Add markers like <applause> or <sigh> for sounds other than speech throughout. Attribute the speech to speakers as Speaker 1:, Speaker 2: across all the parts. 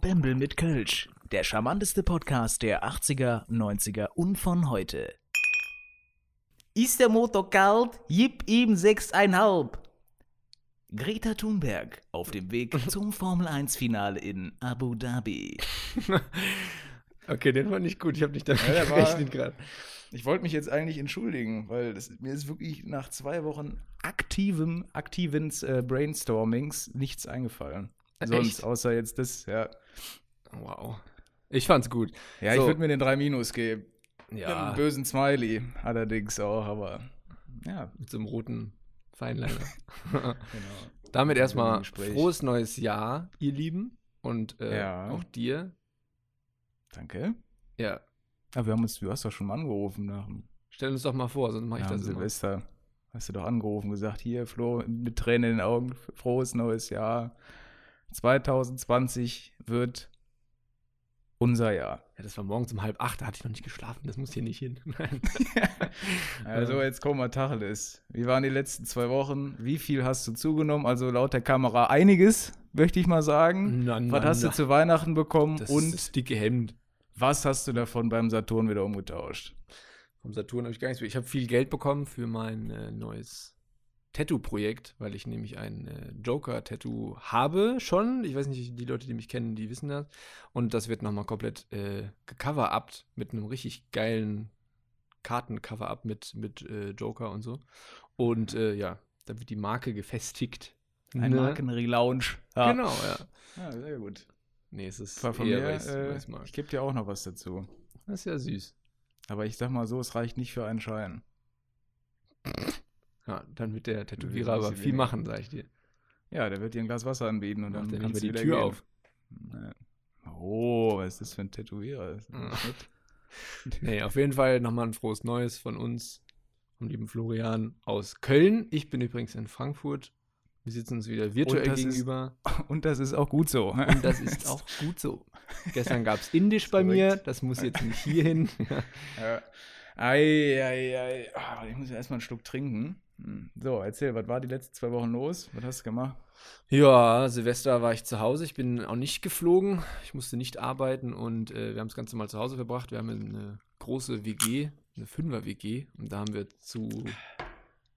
Speaker 1: Bembel mit Kölsch. Der charmanteste Podcast der 80er, 90er und von heute.
Speaker 2: Ist der Motor kalt? Gib ihm sechseinhalb.
Speaker 1: Greta Thunberg auf dem Weg <laughs> zum Formel-1-Finale in Abu Dhabi. <laughs>
Speaker 3: Okay, den fand ich gut. Ich habe nicht damit
Speaker 4: Ja,
Speaker 3: gerechnet gerade.
Speaker 4: Ich wollte mich jetzt eigentlich entschuldigen, weil das, mir ist wirklich nach zwei Wochen aktivem, aktiven äh, Brainstormings nichts eingefallen. Sonst,
Speaker 3: Echt?
Speaker 4: außer jetzt das, ja.
Speaker 3: Wow. Ich fand's gut.
Speaker 4: Ja,
Speaker 3: So.
Speaker 4: ich würde mir den drei Minus geben.
Speaker 3: Ja,
Speaker 4: Einen bösen Smiley allerdings auch, aber ja,
Speaker 3: mit so einem roten Feinliner. <laughs>
Speaker 4: genau.
Speaker 3: Damit erstmal frohes neues Jahr, ihr Lieben. Und äh,
Speaker 4: Ja.
Speaker 3: auch dir.
Speaker 4: Danke.
Speaker 3: Ja,
Speaker 4: Aber wir haben uns, du hast doch schon mal angerufen nach dem
Speaker 3: stell uns doch mal vor, sonst mache ich das immer.
Speaker 4: Silvester. Hast du doch angerufen, gesagt, hier, Flo, mit Tränen in den Augen, frohes neues Jahr. 2020 wird unser Jahr.
Speaker 3: Ja, das war morgens um halb acht, da hatte ich noch nicht geschlafen. Das muss hier nicht hin. <laughs>
Speaker 4: Also jetzt kommen wir Tacheles. Wie waren die letzten zwei Wochen? Wie viel hast du zugenommen? Also laut der Kamera einiges, möchte ich mal sagen.
Speaker 3: Na, na,
Speaker 4: Was hast
Speaker 3: na.
Speaker 4: du zu Weihnachten bekommen?
Speaker 3: Das
Speaker 4: Und
Speaker 3: ist dicke Hemd.
Speaker 4: was hast du davon beim Saturn wieder umgetauscht?
Speaker 3: Vom Saturn habe ich gar nichts. Ich habe viel Geld bekommen für mein äh, neues Tattoo-Projekt, weil ich nämlich ein äh, Joker-Tattoo habe schon. Ich weiß nicht, die Leute, die mich kennen, die wissen das. Und das wird nochmal komplett äh, gecover-upt mit einem richtig geilen Karten-Cover-up mit, mit äh, Joker und so. Und äh, ja, da wird die Marke gefestigt.
Speaker 4: Ein
Speaker 3: Ne?
Speaker 4: Markenrelaunch. Ja.
Speaker 3: Genau, ja.
Speaker 4: Ja, sehr gut.
Speaker 3: Nee, es ist
Speaker 4: War von
Speaker 3: eher,
Speaker 4: mir,
Speaker 3: weil
Speaker 4: äh,
Speaker 3: ich's mag.
Speaker 4: ich gebe dir auch noch was dazu.
Speaker 3: Das ist ja süß.
Speaker 4: Aber ich sag mal so, es reicht nicht für einen Schein. <laughs>
Speaker 3: Ja, dann wird der Tätowierer aber viel
Speaker 4: weniger.
Speaker 3: machen, sag ich dir.
Speaker 4: Ja, der wird dir ein Glas Wasser anbieten und dann
Speaker 3: er
Speaker 4: kannst du
Speaker 3: die Tür
Speaker 4: gehen.
Speaker 3: auf.
Speaker 4: Oh, was ist das für ein Tätowierer? Ist.
Speaker 3: Nee, <laughs> auf jeden Fall nochmal ein frohes Neues von uns, vom lieben Florian aus Köln. Ich bin übrigens in Frankfurt. Wir sitzen uns wieder virtuell
Speaker 4: ist-
Speaker 3: gegenüber. <laughs>
Speaker 4: Und das ist auch gut so. <laughs>
Speaker 3: Und das ist auch gut so. Gestern gab es Indisch bei mir. Das muss jetzt nicht hier hin.
Speaker 4: Ja. Ei, ei, ei. Ah, ich muss ja erstmal einen Schluck trinken. Hm. So, erzähl, was war die letzten zwei Wochen los? Was hast du gemacht?
Speaker 3: ja, Silvester war ich zu Hause. Ich bin auch nicht geflogen. Ich musste nicht arbeiten und äh, wir haben das Ganze mal zu Hause verbracht. Wir haben eine große WG, eine Fünfer-WG. Und da haben wir zu,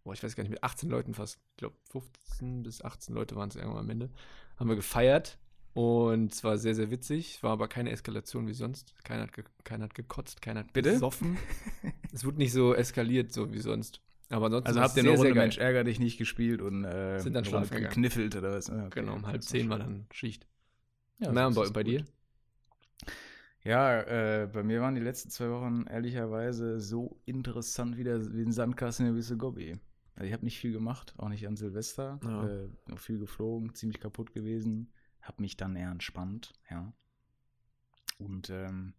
Speaker 3: boah, ich weiß gar nicht, mit 18 Leuten fast, ich glaube 15 bis 18 Leute waren es irgendwann am Ende, haben wir gefeiert. Und es war sehr, sehr witzig. Es war aber keine Eskalation wie sonst. Keiner hat, ge keiner hat gekotzt, keiner hat
Speaker 4: Bitte?
Speaker 3: gesoffen. <laughs> es wurde nicht so eskaliert, so wie sonst. Aber ansonsten
Speaker 4: Also habt ihr
Speaker 3: sehr
Speaker 4: Runde. Mensch ärger dich nicht gespielt und äh,
Speaker 3: Sind dann schlafen gegangen.
Speaker 4: gekniffelt oder was? Ah, okay.
Speaker 3: Genau, um halb zehn war dann Schicht.
Speaker 4: Ja,
Speaker 3: Na, und bei, bei dir?
Speaker 4: Ja, äh, bei mir waren die letzten zwei Wochen ehrlicherweise so interessant wie, der, wie ein Sandkasten in Wisse Gobby. Also ich habe nicht viel gemacht, auch nicht an Silvester.
Speaker 3: Ja.
Speaker 4: Äh, noch viel geflogen, ziemlich kaputt gewesen. Habe mich dann eher entspannt, ja. Und ähm,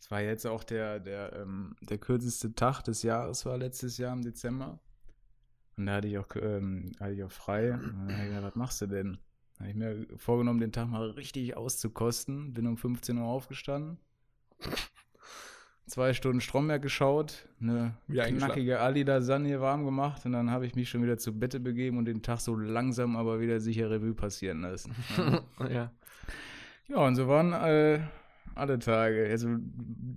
Speaker 4: es war jetzt auch der, der, ähm, der kürzeste Tag des Jahres, war letztes Jahr im Dezember. Und da hatte ich auch, ähm, hatte ich auch frei. Und dann ich gedacht, was machst du denn? Da habe ich mir vorgenommen, den Tag mal richtig auszukosten. Bin um 15 Uhr aufgestanden. Zwei Stunden Stromberg geschaut, eine
Speaker 3: Wieder
Speaker 4: knackige Ali-Lasagne warm gemacht und dann habe ich mich schon wieder zu Bette begeben und den Tag so langsam, aber wieder sicher Revue passieren lassen. Ja. <laughs>
Speaker 3: ja.
Speaker 4: Ja, und so waren äh, alle Tage. Also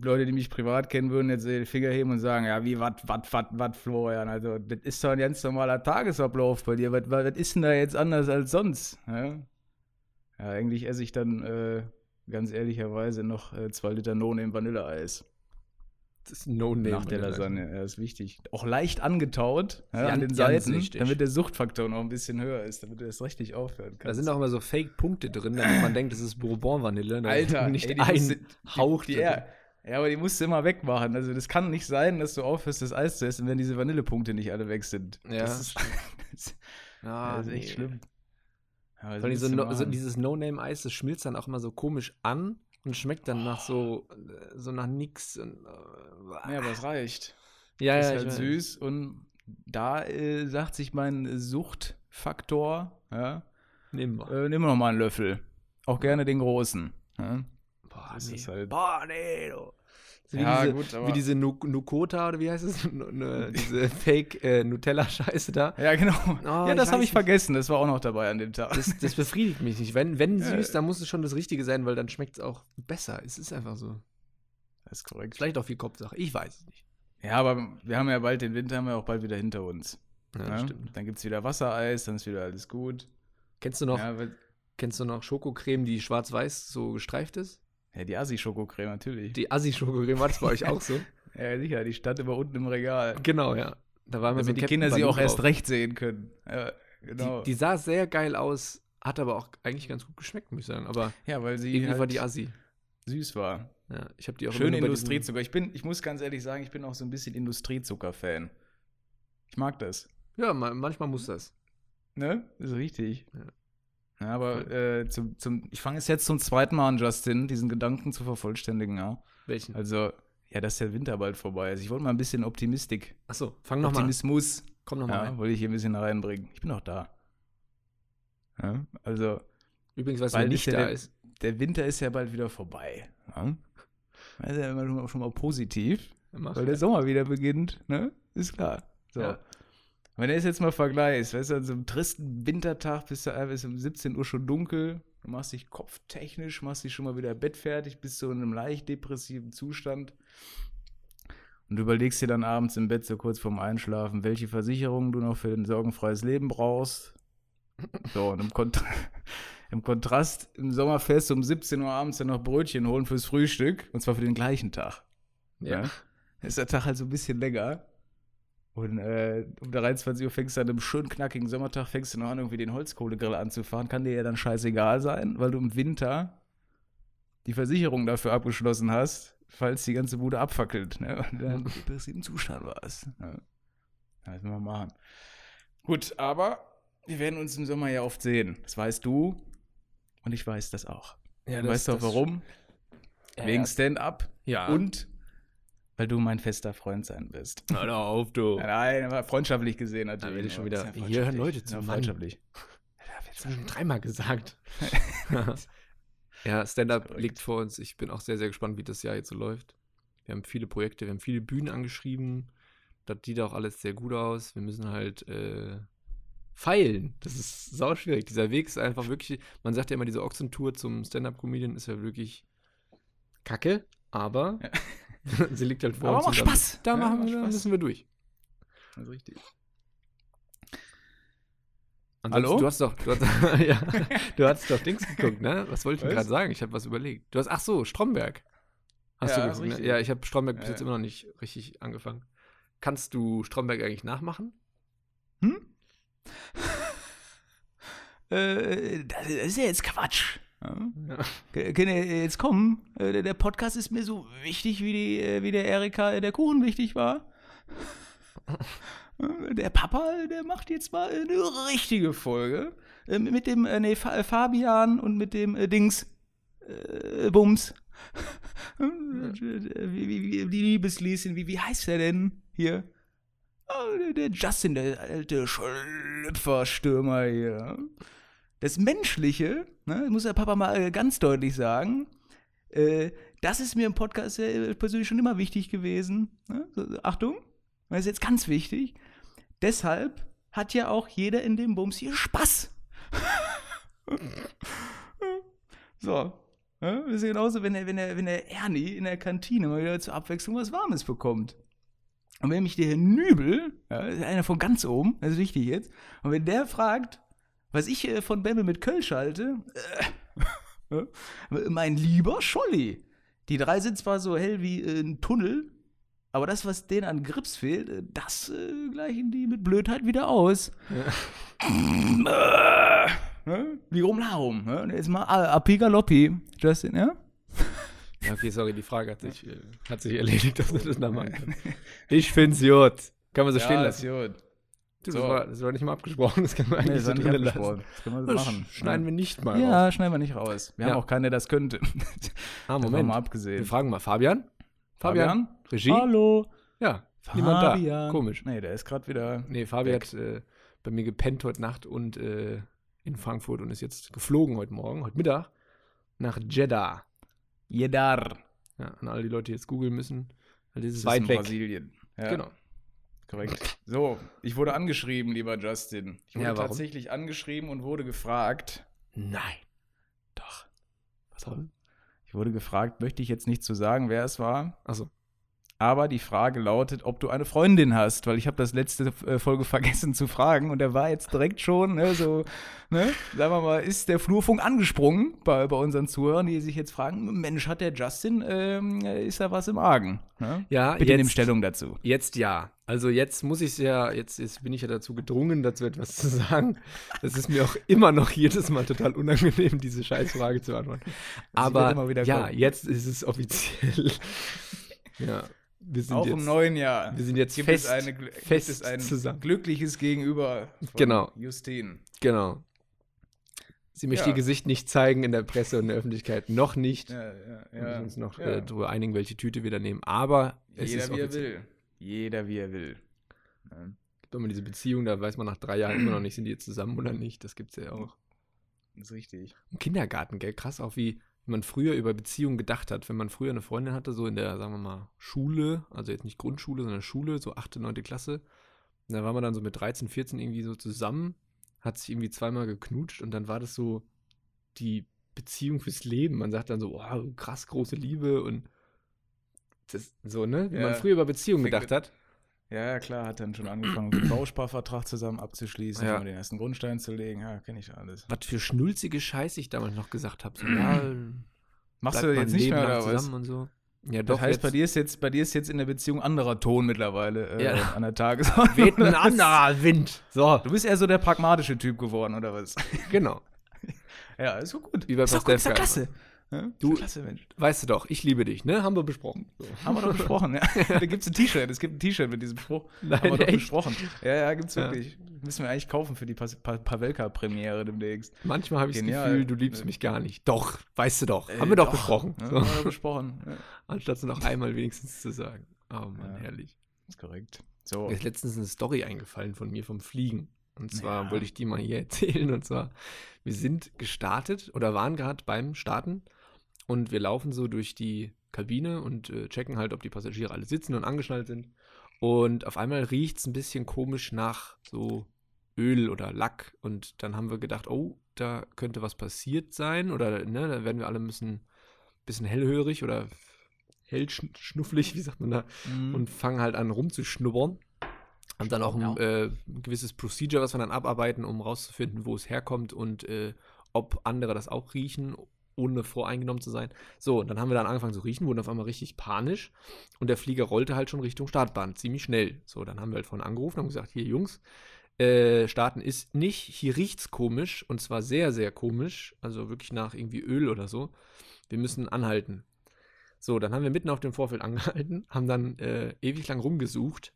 Speaker 4: Leute, die mich privat kennen, würden jetzt die Finger heben und sagen, ja, wie, was, was, was, was, Florian? Also, das ist doch ein ganz normaler Tagesablauf bei dir. Was, was, was ist denn da jetzt anders als sonst? Ja, ja eigentlich esse ich dann äh, ganz ehrlicherweise noch äh, zwei Liter No im Vanilleeis
Speaker 3: Das ist ein No-Name.
Speaker 4: nach der Lasagne. Ja, ist wichtig. Auch leicht angetaut ja, an den Seiten,
Speaker 3: wichtig.
Speaker 4: damit der Suchtfaktor noch ein bisschen höher ist, damit du das richtig aufhören
Speaker 3: Da
Speaker 4: kannst.
Speaker 3: sind auch immer so Fake-Punkte drin, damit man denkt, es ist Bourbon-Vanille. Da ist
Speaker 4: Alter, <laughs>
Speaker 3: nicht
Speaker 4: ey, die
Speaker 3: ein
Speaker 4: musst du-
Speaker 3: Hauch
Speaker 4: die,
Speaker 3: drin.
Speaker 4: ja, ja, aber die musst du immer wegmachen. Also das kann nicht sein, dass du aufhörst, das Eis zu essen, wenn diese Vanillepunkte nicht alle weg sind.
Speaker 3: Ja,
Speaker 4: das ist, <laughs> das,
Speaker 3: Ah,
Speaker 4: das ist echt
Speaker 3: nee.
Speaker 4: schlimm. Ja, also
Speaker 3: so, no, so dieses No-Name-Eis, das schmilzt dann auch immer so komisch an und schmeckt dann nach so, äh, so nach nix. Und, äh,
Speaker 4: ja, aber es reicht.
Speaker 3: ja,
Speaker 4: ist
Speaker 3: ja,
Speaker 4: halt süß und da äh, sagt sich mein Suchtfaktor, ja,
Speaker 3: Nehmen wir.
Speaker 4: äh, nimm noch mal einen Löffel. Auch gerne den großen. Ja.
Speaker 3: Boah,
Speaker 4: das
Speaker 3: nee.
Speaker 4: ist halt-
Speaker 3: Boah, nee, du. Wie
Speaker 4: Ja,
Speaker 3: diese,
Speaker 4: gut,
Speaker 3: wie diese Nu- Nukota oder wie heißt es? <laughs> Ne, diese <laughs> Fake äh, Nutella-Scheiße da.
Speaker 4: Ja, genau.
Speaker 3: Oh,
Speaker 4: ja, das habe ich vergessen. Das war auch noch dabei an dem Tag.
Speaker 3: Das, das befriedigt mich nicht. Wenn, wenn süß, dann muss es schon das Richtige sein, weil dann schmeckt es auch besser. Es ist einfach so.
Speaker 4: Das ist korrekt.
Speaker 3: Vielleicht auch viel Kopfsache. Ich weiß es nicht.
Speaker 4: Ja, aber wir haben ja bald den Winter, haben wir auch bald wieder hinter uns.
Speaker 3: Ja,
Speaker 4: Ja?
Speaker 3: stimmt.
Speaker 4: Dann gibt es wieder Wassereis, dann ist wieder alles gut.
Speaker 3: Kennst du noch,
Speaker 4: Ja,
Speaker 3: kennst du noch Schokocreme, die schwarz-weiß so gestreift ist?
Speaker 4: Ja die Assi-Schokocreme natürlich.
Speaker 3: Die Assi-Schokocreme war das bei euch auch so? <laughs>
Speaker 4: ja, sicher, die stand immer unten im Regal.
Speaker 3: Genau, ja. Da war
Speaker 4: Damit
Speaker 3: so
Speaker 4: die
Speaker 3: Captain
Speaker 4: Kinder sie auch erst
Speaker 3: drauf.
Speaker 4: recht sehen können. Ja, genau.
Speaker 3: Die, die sah sehr geil aus, hat aber auch eigentlich ganz gut geschmeckt, muss ich sagen. Aber
Speaker 4: ja, weil sie
Speaker 3: irgendwie
Speaker 4: halt
Speaker 3: war die Assi.
Speaker 4: süß war.
Speaker 3: Ja, ich habe die auch diesen-
Speaker 4: Industriezucker. Ich bin, ich muss ganz ehrlich sagen, ich bin auch so ein bisschen Industriezucker-Fan. Ich mag das.
Speaker 3: Ja, ma- manchmal muss das.
Speaker 4: Ne? Ist richtig.
Speaker 3: Ja.
Speaker 4: Ja, aber äh, zum, zum, ich fange es jetzt zum zweiten Mal an, Justin, diesen Gedanken zu vervollständigen, ja.
Speaker 3: Welchen?
Speaker 4: Also, ja, dass der Winter bald vorbei ist. Ich wollte mal ein bisschen Optimistik.
Speaker 3: Achso, fang nochmal an.
Speaker 4: Optimismus.
Speaker 3: Komm nochmal
Speaker 4: Ja,
Speaker 3: rein.
Speaker 4: wollte ich hier ein bisschen reinbringen. Ich bin auch da. Ja, also,
Speaker 3: Übrigens, was
Speaker 4: Bald
Speaker 3: nicht
Speaker 4: ist
Speaker 3: da
Speaker 4: der-
Speaker 3: ist.
Speaker 4: der Winter ist ja bald wieder vorbei. Ja? Das ist ja immer schon mal, schon mal positiv. Weil der Sommer wieder beginnt, ne? Ist klar. So.
Speaker 3: Ja.
Speaker 4: Wenn du es jetzt mal vergleichst, weißt du, an so einem tristen Wintertag bist du bis um 17 Uhr schon dunkel, du machst dich kopftechnisch, machst dich schon mal wieder bettfertig, bist so in einem leicht depressiven Zustand. Und du überlegst dir dann abends im Bett so kurz vorm Einschlafen, welche Versicherungen du noch für ein sorgenfreies Leben brauchst. So, und im, Kontra <laughs> im Kontrast, im Sommer fährst du um 17 Uhr abends dann noch Brötchen holen fürs Frühstück, und zwar für den gleichen Tag.
Speaker 3: Ja.
Speaker 4: Ja. Ist der Tag halt so ein bisschen länger. Und äh, um 23 Uhr fängst du an einem schönen knackigen Sommertag, fängst du noch an, irgendwie den Holzkohlegrill anzufahren. Kann dir ja dann scheißegal sein, weil du im Winter die Versicherung dafür abgeschlossen hast, falls die ganze Bude abfackelt. Ne? Und dann im depressiven Zustand warst. Ja. Das müssen wir machen. Gut, aber wir werden uns im Sommer ja oft sehen. Das weißt du. Und ich weiß das auch.
Speaker 3: Ja,
Speaker 4: du weißt doch warum?
Speaker 3: Ja,
Speaker 4: Wegen. Stand-up.
Speaker 3: Ja.
Speaker 4: Und weil du mein fester Freund sein wirst.
Speaker 3: Hör doch auf, du. <laughs>
Speaker 4: Nein, aber freundschaftlich gesehen natürlich.
Speaker 3: Da werde ich schon wieder-
Speaker 4: ja
Speaker 3: hier hören. Leute zu,
Speaker 4: Ja, freundschaftlich. <laughs>
Speaker 3: Das habe ich dreimal gesagt. <laughs> ja, Stand-up liegt vor uns. Ich bin auch sehr, sehr gespannt, wie das Jahr jetzt so läuft. Wir haben viele Projekte, wir haben viele Bühnen angeschrieben. Das sieht auch alles sehr gut aus. Wir müssen halt äh, feilen. Das ist sau schwierig. Dieser Weg ist einfach wirklich, man sagt ja immer, diese Ochsentour zum Stand-up-Comedian ist ja wirklich kacke, aber <laughs> sie liegt halt vor
Speaker 4: Aber
Speaker 3: uns.
Speaker 4: macht Spaß.
Speaker 3: Da
Speaker 4: Ja,
Speaker 3: machen wir, da
Speaker 4: Spaß.
Speaker 3: müssen wir durch.
Speaker 4: Das ist richtig.
Speaker 3: Ansonsten,
Speaker 4: Hallo?
Speaker 3: Du hast doch, du hast, <laughs> ja, du hast doch Dings geguckt, ne? Was wollte ich denn gerade sagen? Ich habe was überlegt. Du hast, ach so, Stromberg. Hast
Speaker 4: Ja,
Speaker 3: du geguckt, ne? Ja, ich habe Stromberg bis
Speaker 4: Ja,
Speaker 3: jetzt
Speaker 4: ja.
Speaker 3: immer noch nicht richtig angefangen. Kannst du Stromberg eigentlich nachmachen?
Speaker 4: Hm? <laughs> äh, das ist ja jetzt Quatsch. Ja.
Speaker 3: Ja.
Speaker 4: K- Können wir jetzt kommen? Äh, der- Podcast ist mir so wichtig, wie, die, äh, wie der Erika äh, der Kuchen wichtig war. <laughs> Der Papa, der macht jetzt mal eine richtige Folge. Mit dem, nee, Fa- Fabian und mit dem Dings. Bums. <laughs> Die Liebeslieschen, wie, wie heißt der denn hier? Oh, der Justin, der alte Schlüpferstürmer hier. Das Menschliche, ne, muss der Papa mal äh, ganz deutlich sagen, äh, das ist mir im Podcast äh, persönlich schon immer wichtig gewesen. Ne? Achtung, das ist jetzt ganz wichtig. Deshalb hat ja auch jeder in dem Bums hier Spaß. <laughs> so. Ja, das ist genauso, wenn der, wenn, der, wenn der Ernie in der Kantine mal wieder zur Abwechslung was Warmes bekommt. Und wenn mich der Herr Nübel, ja, einer von ganz oben, das ist wichtig jetzt, und wenn der fragt, was ich äh, von Bämme mit Kölsch halte, äh, <laughs> äh, mein lieber Scholli. Die drei sind zwar so hell wie äh, ein Tunnel, aber das, was denen an Grips fehlt, äh, das äh, gleichen die mit Blödheit wieder aus. äh, ne? Lirum Larum. Ne? Jetzt mal äh, Apiga Loppi. Justin, ja?
Speaker 3: Ja, okay, sorry, die Frage hat sich, hat sich erledigt, dass du das kannst. <laughs> Ich find's gut. Kann man so stehen lassen.
Speaker 4: gut.
Speaker 3: Du,
Speaker 4: So.
Speaker 3: das, war, das war nicht mal abgesprochen, das man
Speaker 4: Nee,
Speaker 3: eigentlich
Speaker 4: das
Speaker 3: so
Speaker 4: abgesprochen.
Speaker 3: lassen.
Speaker 4: Das können wir so
Speaker 3: Das
Speaker 4: machen.
Speaker 3: schneiden wir nicht mal
Speaker 4: Ja,
Speaker 3: raus.
Speaker 4: schneiden wir nicht raus. Wir
Speaker 3: Ja.
Speaker 4: haben auch keinen, der das könnte. <laughs>
Speaker 3: Ah,
Speaker 4: Davon
Speaker 3: Moment.
Speaker 4: mal
Speaker 3: Wir
Speaker 4: abgesehen.
Speaker 3: fragen mal Fabian. Fabian? Regie?
Speaker 4: Hallo.
Speaker 3: Ja, niemand da.
Speaker 4: Fabian.
Speaker 3: Komisch.
Speaker 4: Nee, der ist gerade wieder.
Speaker 3: Nee, Fabian
Speaker 4: Weg.
Speaker 3: hat äh, bei mir gepennt heute Nacht und äh, in Frankfurt und ist jetzt geflogen heute Morgen, heute Mittag, nach Jeddah.
Speaker 4: Jedar.
Speaker 3: Ja, an alle die Leute, die jetzt googeln müssen. Weil das ist
Speaker 4: Das
Speaker 3: weit weg.
Speaker 4: Brasilien. Ja,
Speaker 3: Genau.
Speaker 4: Korrekt. So, ich wurde angeschrieben, lieber Justin. Ich wurde
Speaker 3: Ja,
Speaker 4: tatsächlich angeschrieben und wurde gefragt.
Speaker 3: Nein. Doch. Warum?
Speaker 4: Ich wurde gefragt, möchte ich jetzt nicht zu sagen, wer es war.
Speaker 3: Achso.
Speaker 4: Aber die Frage lautet, ob du eine Freundin hast, weil ich habe das letzte äh, Folge <laughs> vergessen zu fragen und der war jetzt direkt schon, ne, so, ne, sagen wir mal, ist der Flurfunk angesprungen bei, bei unseren Zuhörern, die sich jetzt fragen, Mensch, hat der Justin, ähm, ist da was im Argen? Ne?
Speaker 3: Ja,
Speaker 4: Bitte nimm
Speaker 3: jetzt-
Speaker 4: Stellung dazu.
Speaker 3: Jetzt ja. Also jetzt muss ich ja, jetzt, jetzt bin ich ja dazu gedrungen, dazu etwas zu sagen. Das ist mir auch immer noch jedes Mal total unangenehm, diese Scheißfrage zu beantworten. Aber ja,
Speaker 4: kommen.
Speaker 3: jetzt ist es offiziell. <laughs> ja, wir sind
Speaker 4: Auch
Speaker 3: jetzt,
Speaker 4: im neuen Jahr.
Speaker 3: wir sind jetzt
Speaker 4: gibt
Speaker 3: fest,
Speaker 4: es, eine, gl- gibt
Speaker 3: fest
Speaker 4: es ein
Speaker 3: zusammen.
Speaker 4: glückliches Gegenüber
Speaker 3: Genau.
Speaker 4: Justin.
Speaker 3: Genau. Sie möchte
Speaker 4: Ja.
Speaker 3: ihr Gesicht nicht zeigen in der Presse und in der Öffentlichkeit. Noch nicht.
Speaker 4: Ja, ja,
Speaker 3: Wir
Speaker 4: ja.
Speaker 3: müssen uns noch
Speaker 4: ja.
Speaker 3: äh, darüber einigen, welche Tüte wir da nehmen. Aber es
Speaker 4: Jeder
Speaker 3: ist
Speaker 4: wie er will. Jeder wie er will. Ja.
Speaker 3: Gibt immer diese Beziehung, da weiß man nach drei Jahren immer noch nicht, sind die jetzt zusammen oder nicht. Das gibt es ja auch.
Speaker 4: Das ist richtig.
Speaker 3: Im Kindergarten, gell? Krass, auch wie man früher über Beziehungen gedacht hat. Wenn man früher eine Freundin hatte, so in der, sagen wir mal, Schule, also jetzt nicht Grundschule, sondern Schule, so 8., 9. Klasse. Da war man dann so mit 13, 14 irgendwie so zusammen, hat sich irgendwie zweimal geknutscht und dann war das so die Beziehung fürs Leben. Man sagt dann so, wow, krass große Liebe und das so, ne? Wie
Speaker 4: Ja.
Speaker 3: man früher über Beziehungen gedacht hat.
Speaker 4: Ja, klar, hat dann schon angefangen, den Bausparvertrag zusammen abzuschließen,
Speaker 3: Ja.
Speaker 4: um den ersten Grundstein zu legen. Ja, kenne ich alles.
Speaker 3: Was für schnulzige Scheiße ich damals noch gesagt habe. So, ja,
Speaker 4: Machst du jetzt nicht
Speaker 3: Leben
Speaker 4: mehr oder was?
Speaker 3: zusammen und so. Ja,
Speaker 4: Das
Speaker 3: doch.
Speaker 4: heißt,
Speaker 3: jetzt
Speaker 4: bei dir, ist jetzt, bei dir ist jetzt in der Beziehung anderer Ton mittlerweile äh,
Speaker 3: Ja.
Speaker 4: an der Tagesordnung. <laughs>
Speaker 3: weht ein anderer Wind. So,
Speaker 4: Du bist eher so der pragmatische Typ geworden, oder was? <laughs>
Speaker 3: genau.
Speaker 4: Ja, ist so gut.
Speaker 3: Wie bei
Speaker 4: ist doch gut, ist
Speaker 3: Pastewka
Speaker 4: klasse. Ja,
Speaker 3: Du-
Speaker 4: doch klasse, Mensch.
Speaker 3: Weißt du doch, ich liebe dich, ne? Haben wir besprochen. So.
Speaker 4: Haben wir doch <laughs> besprochen, ja. da gibt's ein T-Shirt. Es gibt ein T-Shirt mit diesem Spruch.
Speaker 3: Nein,
Speaker 4: Haben wir doch
Speaker 3: echt?
Speaker 4: besprochen. Ja, ja, gibt's
Speaker 3: Ja.
Speaker 4: wirklich. Müssen wir eigentlich kaufen für die Pa- Pa- Pavelka-Premiere demnächst.
Speaker 3: Manchmal habe ich das. Gefühl, du liebst mich gar nicht. Doch, weißt du doch.
Speaker 4: Äh,
Speaker 3: Haben wir doch, besprochen.
Speaker 4: Ja,
Speaker 3: So.
Speaker 4: haben wir doch besprochen. Ja, <laughs>
Speaker 3: Anstatt es noch einmal wenigstens zu sagen. Oh Mann,
Speaker 4: Ja.
Speaker 3: herrlich.
Speaker 4: ist korrekt. So.
Speaker 3: Mir ist letztens eine Story eingefallen von mir vom Fliegen. Und zwar
Speaker 4: Ja.
Speaker 3: wollte ich die mal hier <laughs> erzählen. Und zwar, wir sind gestartet oder waren gerade beim Starten und wir laufen so durch die Kabine und äh, checken halt, ob die Passagiere alle sitzen und angeschnallt sind. Und auf einmal riecht es ein bisschen komisch nach so Öl oder Lack. Und dann haben wir gedacht, oh, da könnte was passiert sein. Oder ne, da werden wir alle ein bisschen, bisschen hellhörig oder hellschnufflig, wie sagt man da
Speaker 4: Mhm.
Speaker 3: und fangen halt an rumzuschnuppern. Haben dann auch ein, äh, ein gewisses Procedure, was wir dann abarbeiten, um rauszufinden, wo es herkommt und äh, ob andere das auch riechen, ohne voreingenommen zu sein. So, und dann haben wir dann angefangen zu riechen, wurden auf einmal richtig panisch und der Flieger rollte halt schon Richtung Startbahn, ziemlich schnell. So, dann haben wir halt von angerufen und gesagt, hier Jungs, äh, starten ist nicht, hier riecht's komisch und zwar sehr, sehr komisch, also wirklich nach irgendwie Öl oder so. Wir müssen anhalten. So, dann haben wir mitten auf dem Vorfeld angehalten, haben dann äh, ewig lang rumgesucht.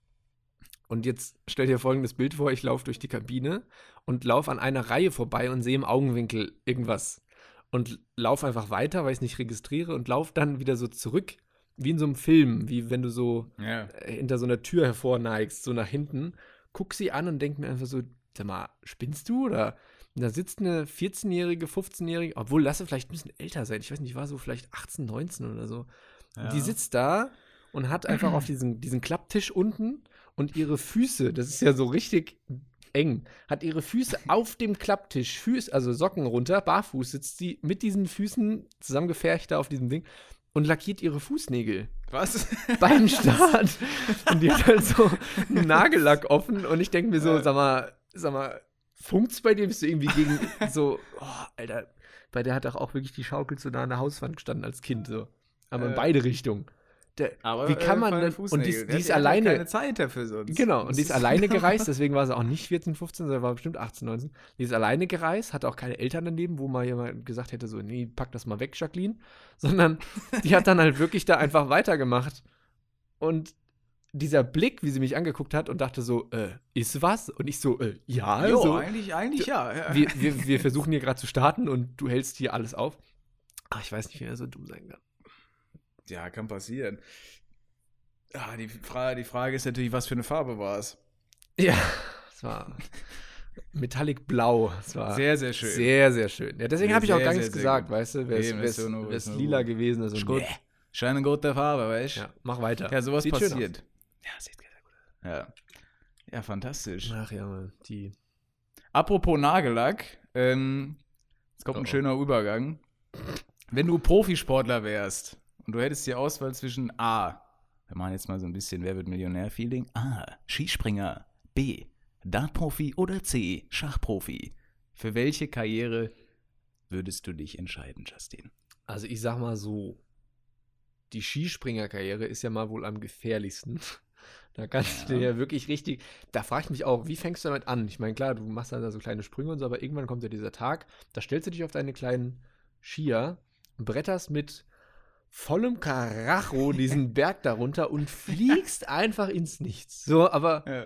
Speaker 3: Und jetzt stell dir folgendes Bild vor: Ich laufe durch die Kabine und laufe an einer Reihe vorbei und sehe im Augenwinkel irgendwas. Und laufe einfach weiter, weil ich es nicht registriere und laufe dann wieder so zurück, wie in so einem Film, wie wenn du so
Speaker 4: Ja.
Speaker 3: äh, hinter so einer Tür hervorneigst, so nach hinten. Guck sie an und denk mir einfach so: Sag mal, spinnst du? Oder und da sitzt eine 14-jährige, 15-jährige, obwohl lass sie vielleicht ein bisschen älter sein. Ich weiß nicht, war so vielleicht 18, 19 oder so. Und die sitzt da und hat einfach auf diesen, diesen Klapptisch unten und ihre Füße, das ist ja so richtig eng, hat ihre Füße auf dem Klapptisch, Füße, also Socken runter, barfuß sitzt sie mit diesen Füßen zusammengefercht da auf diesem Ding und lackiert ihre Fußnägel
Speaker 4: Was? <laughs>
Speaker 3: beim Start. und die hat halt so einen Nagellack offen und ich denke mir so, sag mal, sag mal, funkt's bei dir? Bist du irgendwie gegen <laughs> so, oh, Alter, bei der hat doch auch wirklich die Schaukel so nah an der Hauswand gestanden als Kind so. Aber in
Speaker 4: Äh,
Speaker 3: beide Richtungen. Der,
Speaker 4: Aber
Speaker 3: wie kann man
Speaker 4: äh,
Speaker 3: denn, und die, die ist alleine,
Speaker 4: keine Zeit dafür sonst.
Speaker 3: Genau, und die ist <laughs> alleine gereist, deswegen war sie auch nicht 14, 15, sondern war bestimmt 18, 19. Die ist alleine gereist, hatte auch keine Eltern daneben, wo mal jemand gesagt hätte, so, nee, pack das mal weg, Jacqueline. <laughs> Sondern die hat dann halt wirklich da einfach weitergemacht. Und dieser Blick, wie sie mich angeguckt hat und dachte so, äh, ist was? Und ich so, äh, ja,
Speaker 4: Jo,
Speaker 3: so,
Speaker 4: eigentlich, eigentlich ja. ja.
Speaker 3: wir, wir, <laughs> wir versuchen hier gerade zu starten und du hältst hier alles auf. Ach, ich weiß nicht, wie er so dumm sein kann.
Speaker 4: Ja, kann passieren. Ah, die, Fra die Frage ist natürlich, was für eine Farbe war es?
Speaker 3: Ja, es war Metallic Blau. Es war
Speaker 4: Sehr, sehr schön.
Speaker 3: Sehr, sehr schön. Ja, deswegen habe ich auch gar nichts gesagt,
Speaker 4: gut.
Speaker 3: weißt du? Wäre es
Speaker 4: nur
Speaker 3: lila
Speaker 4: so-
Speaker 3: gewesen, also
Speaker 4: Schrott.
Speaker 3: nee.
Speaker 4: Scheine roter Farbe, weißt du?
Speaker 3: Ja, mach weiter.
Speaker 4: Ja, sowas
Speaker 3: Sieht
Speaker 4: passiert. Ja, sieht sehr gut aus. Ja. Ja, fantastisch.
Speaker 3: Ach ja, die.
Speaker 4: Apropos Nagellack, ähm, jetzt kommt ein
Speaker 3: Oh.
Speaker 4: schöner Übergang. Wenn du Profisportler wärst und du hättest die Auswahl zwischen A, wir machen jetzt mal so ein bisschen Wer wird Millionär-Feeling,
Speaker 1: A. Skispringer. B. Dartprofi oder C. Schachprofi.
Speaker 4: für welche Karriere würdest du dich entscheiden, Justin?
Speaker 3: Also ich sag mal so, die Skispringerkarriere ist ja mal wohl am gefährlichsten. <laughs> Da kannst du
Speaker 4: Ja.
Speaker 3: dir ja wirklich richtig. Da frage ich mich auch, wie fängst du damit an? Ich meine, klar, du machst dann da so kleine Sprünge und so, aber irgendwann kommt ja dieser Tag, da stellst du dich auf deine kleinen Skier bretterst mit vollem Karacho diesen <laughs> Berg darunter und fliegst einfach ins Nichts. So, aber
Speaker 4: Ja.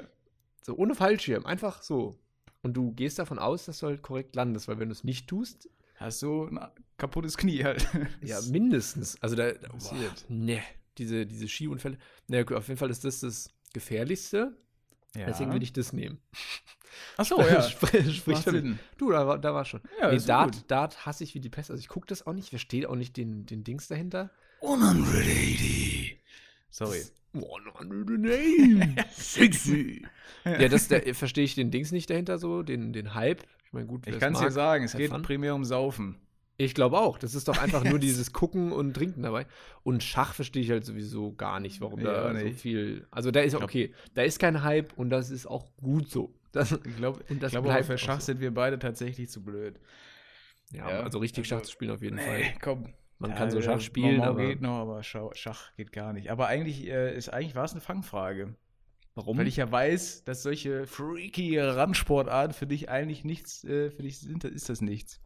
Speaker 3: so ohne Fallschirm, einfach so. Und du gehst davon aus, dass du halt korrekt landest, weil wenn du es nicht tust,
Speaker 4: Hast du ein kaputtes Knie halt. <laughs>
Speaker 3: Ja, mindestens. Also da
Speaker 4: Passiert.
Speaker 3: Boah, nee, diese, diese Skiunfälle. Ne, auf jeden Fall ist das das Gefährlichste.
Speaker 4: Ja.
Speaker 3: Deswegen will ich das nehmen.
Speaker 4: Ach so, <laughs> ja.
Speaker 3: Sprich.
Speaker 4: Sinn.
Speaker 3: Du, da war, da war schon.
Speaker 4: Ja,
Speaker 3: nee,
Speaker 4: gut.
Speaker 3: Dart, Dart hasse ich wie die Pest. Also ich gucke das auch nicht. Ich verstehe auch nicht den, den Dings dahinter.
Speaker 1: 180.
Speaker 4: Sorry.
Speaker 3: Oh, no, no, nee. Sexy. ja, das da verstehe ich den Dings nicht dahinter so, den, den Hype. Ich meine, gut,
Speaker 4: Ich kann es dir sagen, es geht
Speaker 3: fun.
Speaker 4: primär um Saufen.
Speaker 3: Ich glaube auch. Das ist doch einfach nur <laughs> dieses Gucken und Trinken dabei. Und Schach verstehe ich halt sowieso gar nicht, warum
Speaker 4: Ja,
Speaker 3: da
Speaker 4: auch
Speaker 3: so
Speaker 4: nicht.
Speaker 3: viel. Also da ist
Speaker 4: glaub-
Speaker 3: okay, da ist kein Hype und das ist auch gut so. Das, <laughs>
Speaker 4: Ich glaube, glaub, auch für Schach
Speaker 3: so.
Speaker 4: sind wir beide tatsächlich zu blöd.
Speaker 3: ja,
Speaker 4: Ja,
Speaker 3: also richtig
Speaker 4: also-
Speaker 3: Schach zu spielen auf jeden
Speaker 4: Nee,
Speaker 3: Fall.
Speaker 4: komm.
Speaker 3: Man
Speaker 4: Ja,
Speaker 3: kann so Schach spielen,
Speaker 4: Bonbon
Speaker 3: aber
Speaker 4: geht noch, aber Schach geht gar nicht. Aber eigentlich äh, ist eigentlich war es eine Fangfrage.
Speaker 3: warum?
Speaker 4: Weil ich ja weiß, dass solche freaky Randsportarten für dich eigentlich nichts, äh, für dich sind, ist das nichts.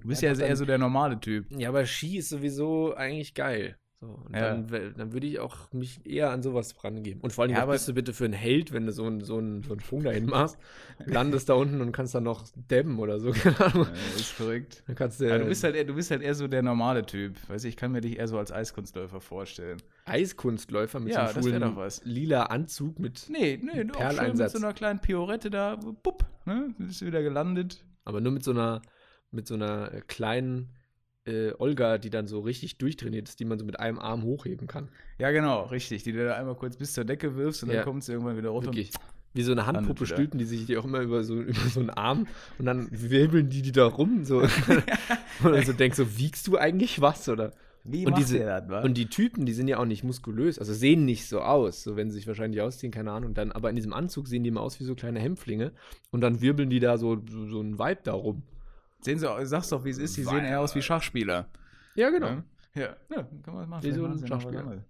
Speaker 4: Du bist
Speaker 3: Ja,
Speaker 4: ja, eher
Speaker 3: dann-
Speaker 4: so der normale Typ.
Speaker 3: ja, aber Ski ist sowieso eigentlich geil. So,
Speaker 4: Ja.
Speaker 3: dann, dann würde ich auch mich eher an sowas rangeben. Und vor allem,
Speaker 4: Ja,
Speaker 3: was bist du bitte für ein Held, wenn du so einen so einen- so einen Sprung dahin machst, <laughs> landest da unten und kannst dann noch dämmen oder so. <laughs>
Speaker 4: Äh, ist verrückt.
Speaker 3: Dann kannst du,
Speaker 4: Ja, du, bist halt eher, du bist halt eher so der normale Typ. Weißt du, ich kann mir dich eher so als Eiskunstläufer vorstellen.
Speaker 3: Eiskunstläufer mit
Speaker 4: Ja,
Speaker 3: so einem
Speaker 4: doch was.
Speaker 3: lila Anzug mit
Speaker 4: Nee, nee, auch schön mit so einer kleinen Piorette da, bupp, ne? Bist du wieder gelandet.
Speaker 3: Aber nur mit so einer, mit so einer äh, kleinen äh, Olga, die dann so richtig durchtrainiert ist, die man so mit einem Arm hochheben kann.
Speaker 4: Ja, genau, richtig. Die du da einmal kurz bis zur Decke wirfst und
Speaker 3: Ja.
Speaker 4: dann kommt sie irgendwann wieder runter.
Speaker 3: Wirklich. Wie so eine Handpuppe stülpen die sich die auch immer über so, <laughs> über so einen Arm und dann wirbeln die die da rum. So. <laughs> und dann so denkst so, wiegst du eigentlich was? Oder?
Speaker 4: Wie
Speaker 3: Und diese-
Speaker 4: das, wa?
Speaker 3: Und die Typen, die sind ja auch nicht muskulös, also sehen nicht so aus, so wenn sie sich wahrscheinlich ausziehen, keine Ahnung. Dann, aber in diesem Anzug sehen die immer aus wie so kleine Hämpflinge und dann wirbeln die da so, so, so einen Vibe da rum.
Speaker 4: Sehen sie, sag's doch, wie es ist, die sehen eher aus wie Schachspieler.
Speaker 3: Ja, genau.
Speaker 4: Ja, ja, kann man machen.
Speaker 3: Wie so ein Schachspieler.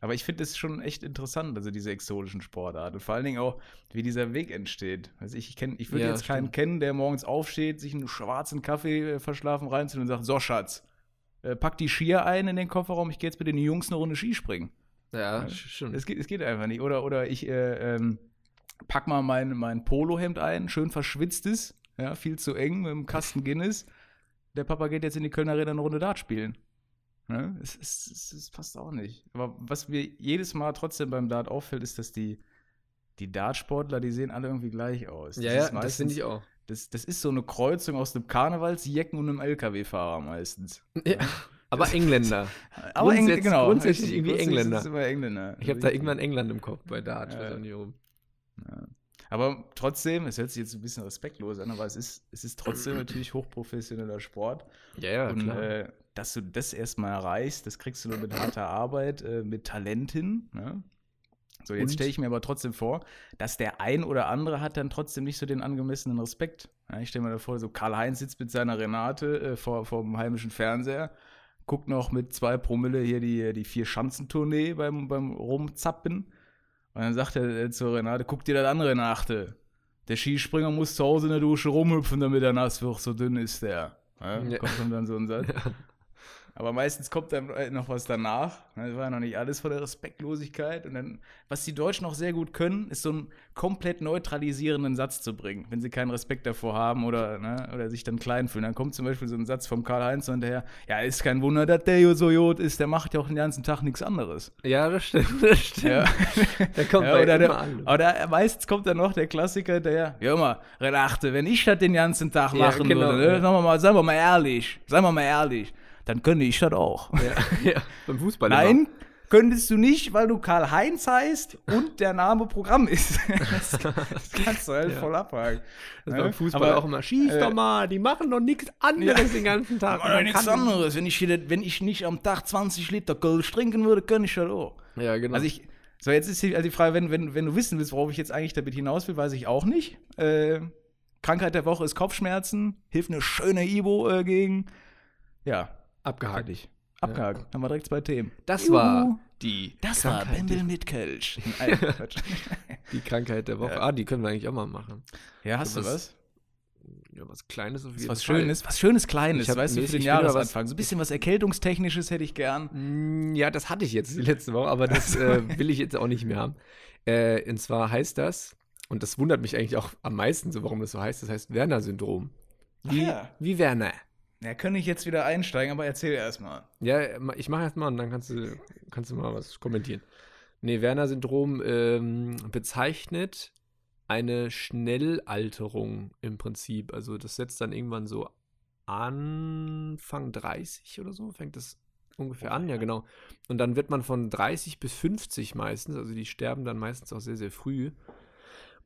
Speaker 4: Aber ich finde es schon echt interessant, also diese exotischen Sportarten. Vor allen Dingen auch, wie dieser Weg entsteht. Also ich, ich, kenn- ich würde
Speaker 3: Ja,
Speaker 4: jetzt keinen
Speaker 3: stimmt.
Speaker 4: kennen, der morgens aufsteht, sich einen schwarzen Kaffee äh, verschlafen reinzieht und sagt, so Schatz, äh, pack die Skier ein in den Kofferraum, ich gehe jetzt mit den Jungs eine Runde Skispringen.
Speaker 3: Ja,
Speaker 4: Ja.
Speaker 3: schon.
Speaker 4: Es geht, es geht einfach nicht. Oder, oder ich äh, ähm, pack mal mein, mein Polohemd ein, schön verschwitztes, ja, viel zu eng mit dem Kasten Guinness. Der Papa geht jetzt in die Kölner Arena eine Runde Dart spielen. Ne? Es, es, es, es passt auch nicht. Aber was mir jedes Mal trotzdem beim Dart auffällt, ist, dass die, die Dartsportler, die sehen alle irgendwie gleich aus.
Speaker 3: ja, ja,
Speaker 4: ist
Speaker 3: das
Speaker 4: meistens-
Speaker 3: finde ich auch.
Speaker 4: Das, das ist so eine Kreuzung aus einem Karnevalsjecken und einem LKW-Fahrer meistens.
Speaker 3: Ja, aber Engländer. <laughs>
Speaker 4: Aber Eng-
Speaker 3: Grundsätzlich-
Speaker 4: genau,
Speaker 3: grundsätzlich irgendwie Engländer.
Speaker 4: Engländer.
Speaker 3: Ich habe da irgendwann England im Kopf bei Dart. Ich
Speaker 4: Ja,
Speaker 3: weiß
Speaker 4: ja.
Speaker 3: auch nicht warum.
Speaker 4: Ja. Aber trotzdem, es hört sich jetzt ein bisschen respektlos an, aber es ist, es ist trotzdem <clears throat> natürlich hochprofessioneller Sport.
Speaker 3: Ja, ja,
Speaker 4: und
Speaker 3: klar.
Speaker 4: äh, dass du das erstmal erreichst, das kriegst du nur mit harter Arbeit, äh, mit Talent hin. Ne? So, jetzt stelle ich mir aber trotzdem vor, dass der ein oder andere hat dann trotzdem nicht so den angemessenen Respekt. Ja, ich stelle mir da vor, so Karl-Heinz sitzt mit seiner Renate äh, vor, vor dem heimischen Fernseher, guckt noch mit zwei Promille hier die, die Vier-Schanzentournee beim, beim Rumzappen. Und dann sagt er zur Renate, guck dir das an, Renate. Der Skispringer muss zu Hause in der Dusche rumhüpfen, damit er nass wird, so dünn ist der. Ja,
Speaker 3: Ja.
Speaker 4: Kommt dann so ein Satz.
Speaker 3: Ja. <laughs>
Speaker 4: Aber meistens kommt dann äh, noch was danach. Das war ja noch nicht alles von der Respektlosigkeit. Und dann, was die Deutschen auch sehr gut können, ist so einen komplett neutralisierenden Satz zu bringen, wenn sie keinen Respekt davor haben oder, ne, oder sich dann klein fühlen. Dann kommt zum Beispiel so ein Satz vom Karl-Heinz hinterher, ja, ist kein Wunder, dass der so jod ist, der macht ja auch den ganzen Tag nichts anderes.
Speaker 3: Ja, das stimmt, das stimmt.
Speaker 4: Ja. <laughs>
Speaker 3: Der kommt
Speaker 4: ja,
Speaker 3: bei
Speaker 4: oder
Speaker 3: immer
Speaker 4: der,
Speaker 3: an.
Speaker 4: oder meistens kommt dann noch der Klassiker, der, ja mal, Renate, wenn ich das den ganzen Tag
Speaker 3: Ja,
Speaker 4: machen
Speaker 3: genau,
Speaker 4: würde,
Speaker 3: ja.
Speaker 4: ne, sagen wir mal, sagen wir mal ehrlich, sagen wir mal ehrlich, dann könnte ich das auch.
Speaker 3: Ja, <laughs> ja, beim Fußball.
Speaker 4: Nein, könntest du nicht, weil du Karl-Heinz heißt und der Name Programm ist. <laughs> Das, das kannst du halt
Speaker 3: Ja.
Speaker 4: voll abhaken.
Speaker 3: Das
Speaker 4: Ne?
Speaker 3: beim Fußball
Speaker 4: Aber,
Speaker 3: auch immer. Schieß
Speaker 4: äh,
Speaker 3: doch mal, die machen doch nichts anderes
Speaker 4: Ja.
Speaker 3: den ganzen Tag.
Speaker 4: Oder nichts anderes. Wenn ich, wenn ich nicht am Tag 20 Liter Kölsch trinken würde, könnte ich das auch.
Speaker 3: Ja, genau.
Speaker 4: Also ich, so jetzt ist die, also die Frage, wenn, wenn, wenn du wissen willst, worauf ich jetzt eigentlich damit hinaus will, weiß ich auch nicht. Äh, Krankheit der Woche ist Kopfschmerzen, hilft eine schöne Ibo äh, gegen. Ja,
Speaker 3: abgehakt.
Speaker 4: fertig. Abgehakt. Haben wir direkt zwei Themen.
Speaker 3: Das
Speaker 4: Juhu.
Speaker 3: war die
Speaker 4: Das war
Speaker 3: Krankheit,
Speaker 4: Bembel mit Kölsch. <laughs> Nein, Quatsch. <laughs>
Speaker 3: die Krankheit der Woche.
Speaker 4: Ja.
Speaker 3: Ah, die können wir eigentlich auch mal machen.
Speaker 4: ja, hast du
Speaker 3: Was-
Speaker 4: was?
Speaker 3: Ja, was Kleines auf jeden
Speaker 4: Was
Speaker 3: Fall.
Speaker 4: Schönes, was Schönes Kleines,
Speaker 3: Ich hab
Speaker 4: weißt du, für den
Speaker 3: was-
Speaker 4: Jahresanfang. So ein bisschen was Erkältungstechnisches hätte ich gern.
Speaker 3: Mm, Ja, das hatte ich jetzt die letzte Woche, aber das <laughs> äh, will ich jetzt auch nicht mehr haben. Äh, und zwar heißt das, und das wundert mich eigentlich auch am meisten, so warum das so heißt, das heißt Werner-Syndrom. Wie,
Speaker 4: ja.
Speaker 3: wie Werner.
Speaker 4: Ja, könnte ich jetzt wieder einsteigen, aber erzähl erst mal.
Speaker 3: Ja, ich mache erst mal und dann kannst du, kannst du mal was kommentieren. Nee, Werner-Syndrom ähm, bezeichnet eine Schnellalterung im Prinzip. Also das setzt dann irgendwann so Anfang 30 oder so, fängt das ungefähr
Speaker 4: Oh,
Speaker 3: an, ja
Speaker 4: ja.
Speaker 3: genau. Und dann wird man von 30 bis 50 meistens, also die sterben dann meistens auch sehr, sehr früh.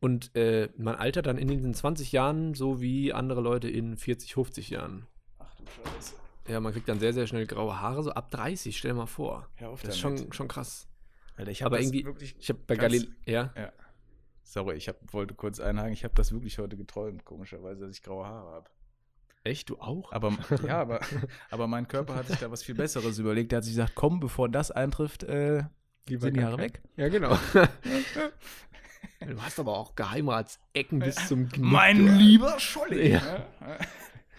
Speaker 3: Und äh, man altert dann in diesen 20 Jahren so wie andere Leute in 40, 50 Jahren.
Speaker 4: Scheiße.
Speaker 3: Ja, man kriegt dann sehr, sehr schnell graue Haare, so ab 30, stell dir mal vor.
Speaker 4: Hör auf
Speaker 3: Das ist
Speaker 4: damit.
Speaker 3: schon, schon krass.
Speaker 4: Alter, ich das
Speaker 3: irgendwie-
Speaker 4: wirklich
Speaker 3: Ich habe bei. Galileo. Ja?
Speaker 4: Ja. Sorry, ich hab, wollte kurz einhaken. Ich habe das wirklich heute geträumt, komischerweise, dass ich graue Haare habe.
Speaker 3: Echt? Du auch?
Speaker 4: Aber <laughs> ja, aber, aber mein Körper hat sich da was viel Besseres überlegt. Der hat sich gesagt, komm, bevor das eintrifft, äh, sind die Haare weg.
Speaker 3: Ja, genau. <laughs> du hast aber auch Geheimratsecken bis zum Knie.
Speaker 4: Mein lieber Scholli.
Speaker 3: Ja.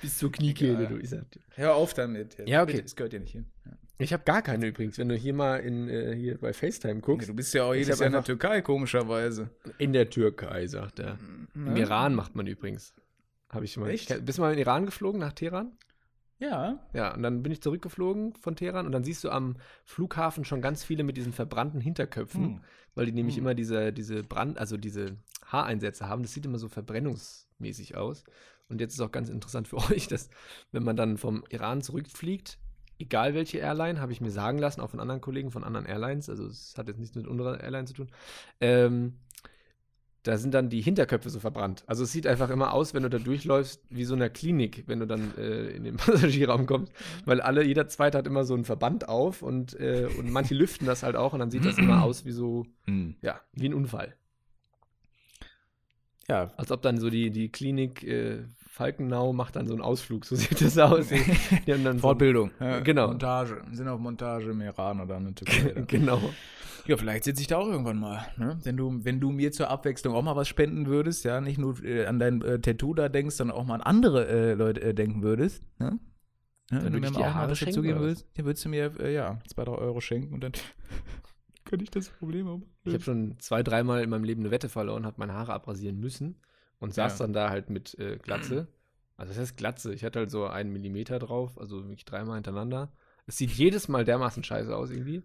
Speaker 3: Bis zur Kniekehle, du. Ich, sag dir.
Speaker 4: Hör auf damit. jetzt.
Speaker 3: Ja, okay.
Speaker 4: Bitte, Das gehört dir nicht hin. Ja.
Speaker 3: ich habe gar keine übrigens. Wenn du hier mal in, äh, hier bei FaceTime guckst.
Speaker 4: Du bist ja auch jedes Jahr in der Türkei, komischerweise.
Speaker 3: In der Türkei, sagt er. Im
Speaker 4: Ne?
Speaker 3: Iran macht man übrigens. Habe ich mal.
Speaker 4: Echt?
Speaker 3: Bist du mal in den Iran geflogen, nach Teheran?
Speaker 4: Ja.
Speaker 3: Ja, und dann bin ich zurückgeflogen von Teheran und dann siehst du am Flughafen schon ganz viele mit diesen verbrannten Hinterköpfen,
Speaker 4: Hm.
Speaker 3: weil die nämlich
Speaker 4: Hm.
Speaker 3: immer diese, diese Brand, also diese Haareinsätze haben. Das sieht immer so verbrennungsmäßig aus. Und jetzt ist auch ganz interessant für <laughs> euch, dass wenn man dann vom Iran zurückfliegt, egal welche Airline, habe ich mir sagen lassen, auch von anderen Kollegen von anderen Airlines, also es hat jetzt nichts mit unserer Airline zu tun, ähm, da sind dann die Hinterköpfe so verbrannt. Also es sieht einfach immer aus, wenn du da durchläufst, wie so in einer Klinik, wenn du dann äh, in den <laughs> Passagierraum kommst. Weil alle, jeder Zweite hat immer so einen Verband auf und, äh, und manche lüften das halt auch und dann sieht das immer <clears throat> aus wie so,
Speaker 4: Hm.
Speaker 3: ja, wie ein Unfall.
Speaker 4: Ja.
Speaker 3: Als ob dann so die, die Klinik äh, Falkenau macht dann so einen Ausflug, so <laughs> sieht das aus. Die <laughs> haben dann so
Speaker 4: Fortbildung.
Speaker 3: Genau.
Speaker 4: Montage. Sind auf Montage im Iran oder in der Türkei. <laughs>
Speaker 3: genau.
Speaker 4: Ja, vielleicht sitze ich da auch irgendwann mal. Ne? Wenn, du, wenn du mir zur Abwechslung auch mal was spenden würdest, ja, nicht nur äh, an dein äh, Tattoo da denkst, sondern auch mal an andere äh, Leute äh, denken würdest. Ne? Ja,
Speaker 3: Dann
Speaker 4: wenn du mir mal auch mal was dazu
Speaker 3: schenken,
Speaker 4: geben
Speaker 3: oder was?
Speaker 4: würdest, dann würdest du mir äh, ja, zwei, drei Euro schenken und dann könnte ich das Problem haben.
Speaker 3: Ich habe schon zwei, dreimal in meinem Leben eine Wette verloren, habe meine Haare abrasieren müssen und saß
Speaker 4: Ja.
Speaker 3: dann da halt mit äh, Glatze. Also das heißt Glatze. Ich hatte halt so einen Millimeter drauf, also wirklich dreimal hintereinander. Es sieht jedes Mal dermaßen scheiße aus irgendwie.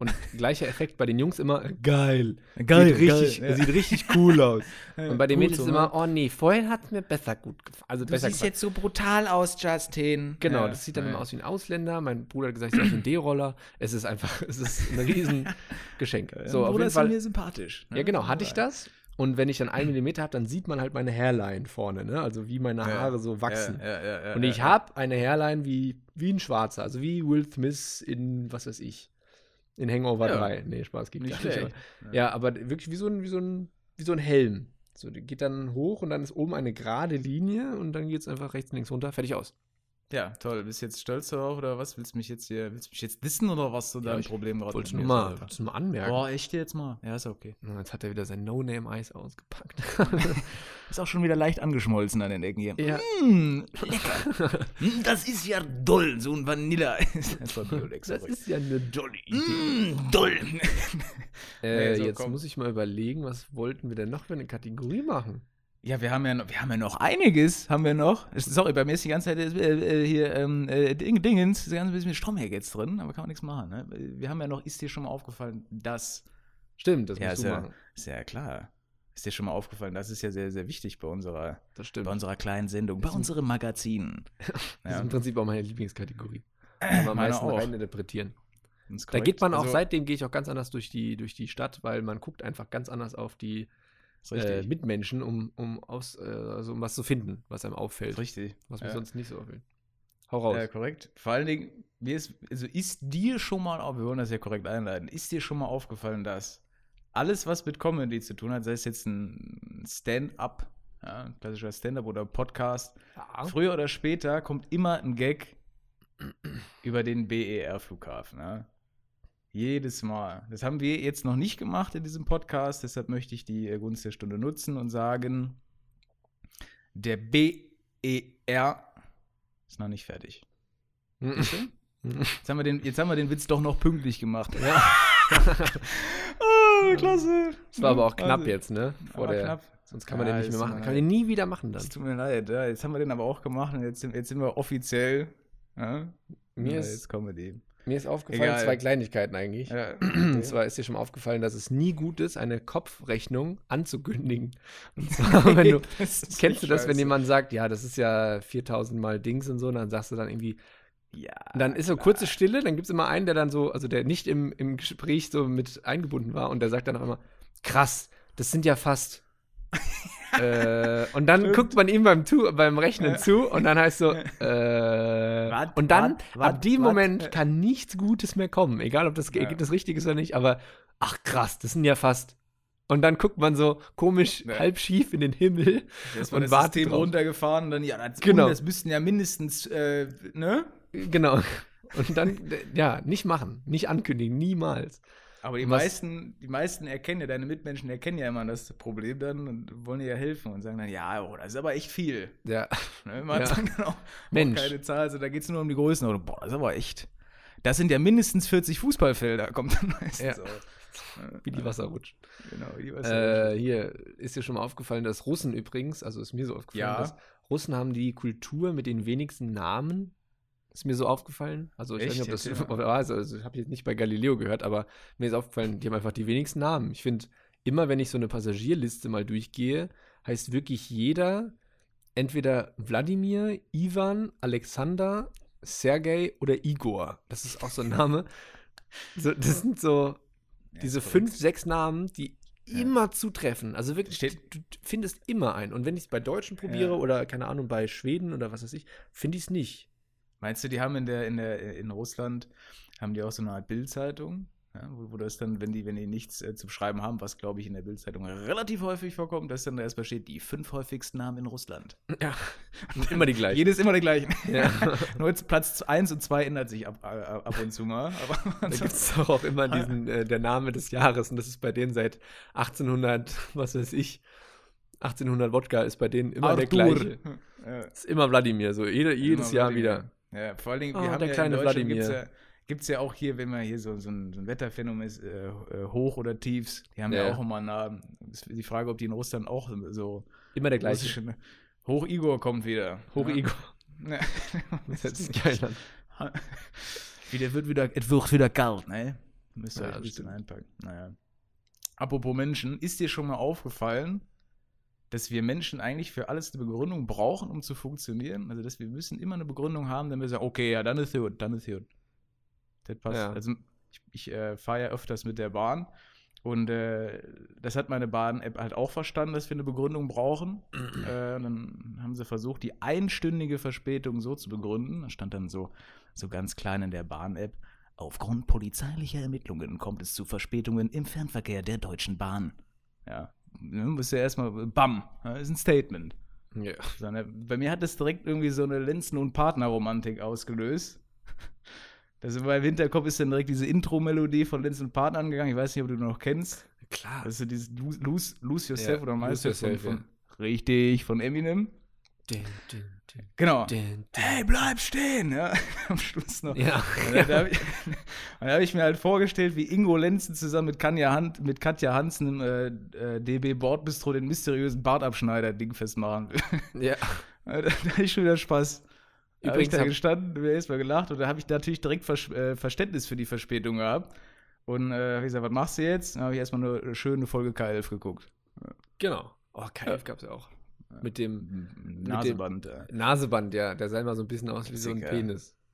Speaker 3: Und gleicher Effekt bei den Jungs immer, geil.
Speaker 4: Geil,
Speaker 3: sieht richtig,
Speaker 4: geil, ja.
Speaker 3: sieht richtig cool aus. <laughs>
Speaker 4: Ja,
Speaker 3: Und bei den Mädels
Speaker 4: so,
Speaker 3: immer,
Speaker 4: ne?
Speaker 3: oh nee, vorhin hat es mir besser gut gefallen. Also
Speaker 4: Du
Speaker 3: besser
Speaker 4: siehst
Speaker 3: gefallen.
Speaker 4: jetzt so brutal aus, Justin.
Speaker 3: Genau,
Speaker 4: Ja,
Speaker 3: das sieht dann
Speaker 4: ja.
Speaker 3: immer aus wie ein Ausländer. Mein Bruder hat gesagt, ich sehe aus wie ein D-Roller. Es ist einfach, <laughs> es ist ein Riesengeschenk. <laughs>
Speaker 4: Ja,
Speaker 3: So, auf
Speaker 4: Bruder
Speaker 3: jeden
Speaker 4: ist
Speaker 3: Fall.
Speaker 4: mir sympathisch. ne?
Speaker 3: Ja, genau, hatte ich das. Und wenn ich dann einen Millimeter habe, dann sieht man halt meine Hairline vorne, ne? Also wie meine
Speaker 4: Ja,
Speaker 3: Haare so wachsen.
Speaker 4: Ja, ja, ja, ja,
Speaker 3: Und ich
Speaker 4: ja.
Speaker 3: habe eine Hairline wie, wie ein Schwarzer, also wie Will Smith in, was weiß ich, in Hangover
Speaker 4: Ja.
Speaker 3: 3. Nee, Spaß gibt
Speaker 4: Nicht
Speaker 3: gar nicht. Aber, ja, aber wirklich wie so ein, wie so ein, wie so ein Helm. So, die geht dann hoch und dann ist oben eine gerade Linie und dann geht es einfach rechts und links runter, fertig aus.
Speaker 4: Ja, toll. Bist du jetzt stolz darauf oder was? Willst du mich jetzt hier, willst du mich jetzt dissen oder was so
Speaker 3: Ja,
Speaker 4: dein Problem gerade
Speaker 3: Wolltest du mal, wolltest du mal anmerken.
Speaker 4: Boah, echt jetzt mal? Ja, ist okay.
Speaker 3: Na, Jetzt hat er wieder sein No-Name-Eis ausgepackt. <laughs>
Speaker 4: Ist auch schon wieder leicht angeschmolzen an den Ecken hier.
Speaker 3: ja.
Speaker 4: Mm, lecker. Mm, das ist ja doll, so ein Vanilleeis. <laughs> Das war Biolex,
Speaker 3: Das ist ja eine dolle Idee.
Speaker 4: Mm, doll.
Speaker 3: Äh, <laughs>
Speaker 4: Nee, so,
Speaker 3: jetzt
Speaker 4: komm.
Speaker 3: muss ich mal überlegen, was wollten wir denn noch für eine Kategorie machen?
Speaker 4: Ja, wir haben ja, noch, wir haben ja noch einiges, haben wir noch. Sorry, bei mir ist die ganze Zeit äh, äh, hier ähm, äh, Ding, Dingens, das ganze bisschen Stromberg jetzt drin, aber kann man nichts machen. Ne? Wir haben ja noch, ist dir schon mal aufgefallen, dass
Speaker 3: Stimmt, das
Speaker 4: Ja,
Speaker 3: musst du
Speaker 4: ja,
Speaker 3: machen.
Speaker 4: ist ja klar. Ist dir schon mal aufgefallen, das ist ja sehr, sehr wichtig bei unserer, bei unserer kleinen Sendung, bei unserem Magazin. <laughs>
Speaker 3: Das ist
Speaker 4: Ja.
Speaker 3: im Prinzip auch meine Lieblingskategorie. <clears throat> Man am meisten
Speaker 4: auch.
Speaker 3: reininterpretieren. Da geht man auch,
Speaker 4: Also,
Speaker 3: seitdem gehe ich auch ganz anders durch die, durch die Stadt, weil man guckt einfach ganz anders auf die äh. Mitmenschen, um, um, aus, äh, also um was zu finden, was einem auffällt.
Speaker 4: richtig.
Speaker 3: Was mir
Speaker 4: Ja.
Speaker 3: sonst nicht so auffällt. Hau raus.
Speaker 4: Ja, korrekt. Vor allen Dingen, mir ist, also ist dir schon mal, auf- wir wollen das ja korrekt einleiten, ist dir schon mal aufgefallen, dass alles, was mit Comedy zu tun hat, sei es jetzt ein Stand-up, ja, ein klassischer Stand-up oder Podcast,
Speaker 3: ja.
Speaker 4: früher oder später kommt immer ein Gag über den BER-Flughafen. Ja. Jedes Mal. Das haben wir jetzt noch nicht gemacht in diesem Podcast, deshalb möchte ich die äh, Gunst der Stunde nutzen und sagen, der BER ist noch nicht fertig. Jetzt haben, wir den, jetzt haben wir den Witz doch noch pünktlich gemacht.
Speaker 3: Ja. <laughs>
Speaker 4: oh, klasse.
Speaker 3: Das war aber auch knapp
Speaker 4: Also,
Speaker 3: jetzt, ne? Vor der,
Speaker 4: knapp.
Speaker 3: Sonst kann man
Speaker 4: Ja,
Speaker 3: den nicht mehr machen. Kann man den nie wieder machen dann.
Speaker 4: Das tut mir leid. Ja, jetzt haben wir den aber auch gemacht und jetzt sind, jetzt sind wir offiziell. Ja,
Speaker 3: Mir
Speaker 4: ja,
Speaker 3: ist-
Speaker 4: jetzt Comedy.
Speaker 3: Mir ist aufgefallen,
Speaker 4: Egal.
Speaker 3: zwei Kleinigkeiten eigentlich.
Speaker 4: Ja,
Speaker 3: Und zwar ist dir schon mal aufgefallen, dass es nie gut ist, eine Kopfrechnung anzukündigen. Und <laughs> zwar, wenn du, kennst du das, wenn jemand sagt, ja, das ist ja 4000 Mal Dings und so, und dann sagst du dann irgendwie,
Speaker 4: Ja.
Speaker 3: und dann ist so kurze Stille, dann gibt es immer einen, der dann so, also der nicht im, im Gespräch so mit eingebunden war und der sagt dann auch immer, krass, das sind ja fast. Äh, und dann
Speaker 4: Stimmt.
Speaker 3: guckt man ihm beim, tu beim Rechnen
Speaker 4: Ja.
Speaker 3: zu und dann heißt so, äh,
Speaker 4: Wat,
Speaker 3: und dann,
Speaker 4: wat,
Speaker 3: ab
Speaker 4: wat,
Speaker 3: dem
Speaker 4: wat?
Speaker 3: Moment kann nichts Gutes mehr kommen, egal ob das
Speaker 4: Ja.
Speaker 3: Ergebnis richtig ist oder nicht, aber ach krass, das sind ja fast. Und dann guckt man so komisch
Speaker 4: Ja.
Speaker 3: halb schief in den Himmel
Speaker 4: Das
Speaker 3: und
Speaker 4: das
Speaker 3: wartet
Speaker 4: System
Speaker 3: drauf.
Speaker 4: runtergefahren und dann, ja, das,
Speaker 3: Genau.
Speaker 4: und das müssten ja mindestens, äh, ne?
Speaker 3: Genau. Und dann, ja, nicht machen, nicht ankündigen, niemals.
Speaker 4: Aber die
Speaker 3: Was-
Speaker 4: meisten, die meisten erkennen ja, deine Mitmenschen erkennen ja immer das Problem dann und wollen dir ja helfen und sagen dann, ja, oh, das ist aber echt viel.
Speaker 3: Ja,
Speaker 4: Ne? Man
Speaker 3: Ja.
Speaker 4: hat dann genau
Speaker 3: Mensch.
Speaker 4: keine Zahl, also da geht es nur um die Größenordnung. Boah, das ist aber echt. Das sind ja mindestens 40 Fußballfelder, kommt dann meistens
Speaker 3: Ja.
Speaker 4: auch.
Speaker 3: wie die Wasser rutscht.
Speaker 4: Genau, wie die Wasser.
Speaker 3: Äh, hier ist dir schon mal aufgefallen, dass Russen übrigens, also ist mir so aufgefallen,
Speaker 4: Ja.
Speaker 3: dass Russen haben die Kultur mit den wenigsten Namen. Ist mir so aufgefallen. Also ich weiß
Speaker 4: Echt?
Speaker 3: nicht, ob das
Speaker 4: mal. <laughs>
Speaker 3: war. Also, also habe ich jetzt nicht bei Galileo gehört, aber mir ist aufgefallen, die haben einfach die wenigsten Namen. Ich finde, immer wenn ich so eine Passagierliste mal durchgehe, heißt wirklich jeder entweder Wladimir, Ivan, Alexander, Sergei oder Igor. Das ist auch so ein Name. So, das sind so
Speaker 4: Ja,
Speaker 3: diese fünf, sechs Namen, die
Speaker 4: Ja.
Speaker 3: immer zutreffen. Also wirklich,
Speaker 4: Steht-
Speaker 3: du, du findest immer einen. Und wenn ich es bei Deutschen probiere
Speaker 4: Ja.
Speaker 3: oder, keine Ahnung, bei Schweden oder was weiß ich, finde ich es nicht.
Speaker 4: Meinst du, die haben in der, in der, in Russland, haben die auch so eine Art Bildzeitung? Ja, wo, wo das dann, wenn die, wenn die nichts äh, zu schreiben haben, was glaube ich in der Bildzeitung relativ häufig vorkommt, dass dann da erstmal steht, die fünf häufigsten Namen in Russland.
Speaker 3: Ja. <laughs> immer die gleichen.
Speaker 4: Jedes immer der gleiche.
Speaker 3: Ja. <laughs>
Speaker 4: Nur jetzt Platz 1 und 2 ändert sich ab, äh, ab und zu mal. Aber
Speaker 3: Da gibt es doch auch immer <laughs> diesen, äh, der Name des Jahres. Und das ist bei denen seit 1800, was weiß ich, 1800 Wodka ist bei denen immer der gleiche.
Speaker 4: Ja.
Speaker 3: Ist immer Wladimir, so jede, jedes
Speaker 4: Immer
Speaker 3: Jahr
Speaker 4: Wladimir.
Speaker 3: wieder.
Speaker 4: Ja, vor allen Dingen,
Speaker 3: Oh,
Speaker 4: wir haben
Speaker 3: der
Speaker 4: ja
Speaker 3: kleine
Speaker 4: in Deutschland gibt's ja, gibt's ja auch hier, wenn man hier so, so, ein, so ein Wetterphänomen ist, äh, äh, Hoch- oder Tiefs, die haben ja,
Speaker 3: Ja.
Speaker 4: auch immer einen Namen. Ist die Frage, ob die in Russland auch so
Speaker 3: Immer der gleiche.
Speaker 4: russische. Hoch Igor kommt wieder.
Speaker 3: Hoch. Igor.
Speaker 4: Ja. <laughs>
Speaker 3: Das sich geil
Speaker 4: wieder wird wieder, es wird wieder kalt, ne? Müsst ihr
Speaker 3: Ja,
Speaker 4: euch ein bisschen einpacken. Naja. Apropos Menschen, ist dir schon mal aufgefallen, dass wir Menschen eigentlich für alles eine Begründung brauchen, um zu funktionieren? Also, dass wir müssen immer eine Begründung haben, damit wir sagen, okay, ja, dann ist gut, dann ist gut. Das passt.
Speaker 3: Ja.
Speaker 4: Also, ich, ich äh, fahre ja öfters mit der Bahn und äh, das hat meine Bahn-App halt auch verstanden, dass wir eine Begründung brauchen. <clears throat> äh, dann haben sie versucht, die einstündige Verspätung so zu begründen. Da stand dann so, so ganz klein in der Bahn-App. Aufgrund polizeilicher Ermittlungen kommt es zu Verspätungen im Fernverkehr der Deutschen Bahn. Ja, ne, muss ja erstmal, bam, ja, ist ein Statement.
Speaker 3: Ja.
Speaker 4: Ne, Bei mir hat das direkt irgendwie so eine Lenzen- und Partner-Romantik ausgelöst. <laughs> Das in meinem Hinterkopf ist dann direkt diese Intro-Melodie von Lenzen und Partner angegangen. Ich weiß nicht, ob du noch kennst.
Speaker 3: Klar.
Speaker 4: Das ist dieses Lose, lose, Yourself
Speaker 3: Ja,
Speaker 4: oder meinst du von,
Speaker 3: Yourself,
Speaker 4: von, Richtig, von Eminem.
Speaker 3: Dun, dun,
Speaker 4: Genau.
Speaker 3: dun.
Speaker 4: Hey, bleib stehen! Ja, <laughs> am Schluss noch.
Speaker 3: Ja.
Speaker 4: Und Da, habe ich, <laughs> hab ich mir halt vorgestellt, wie Ingo Lenzen zusammen mit, Kanja Han, mit Katja Hansen im äh, äh, DB Bordbistro den mysteriösen Bartabschneider-Ding festmachen will. <laughs>
Speaker 3: ja.
Speaker 4: da, da hatte ich schon wieder Spaß. Da habe ich
Speaker 3: Übrigens
Speaker 4: da
Speaker 3: hab-
Speaker 4: gestanden, mir erstmal gelacht und da habe ich natürlich direkt Vers äh, Verständnis für die Verspätung gehabt. Und äh, habe ich gesagt, was machst du jetzt? Dann habe ich erstmal eine schöne Folge K11 geguckt.
Speaker 3: Genau. Oh, KF gab es ja auch. Mit dem
Speaker 4: Naseband. äh.
Speaker 3: Naseband, ja. Der sah immer so ein bisschen aus wie so ein. Penis. <laughs>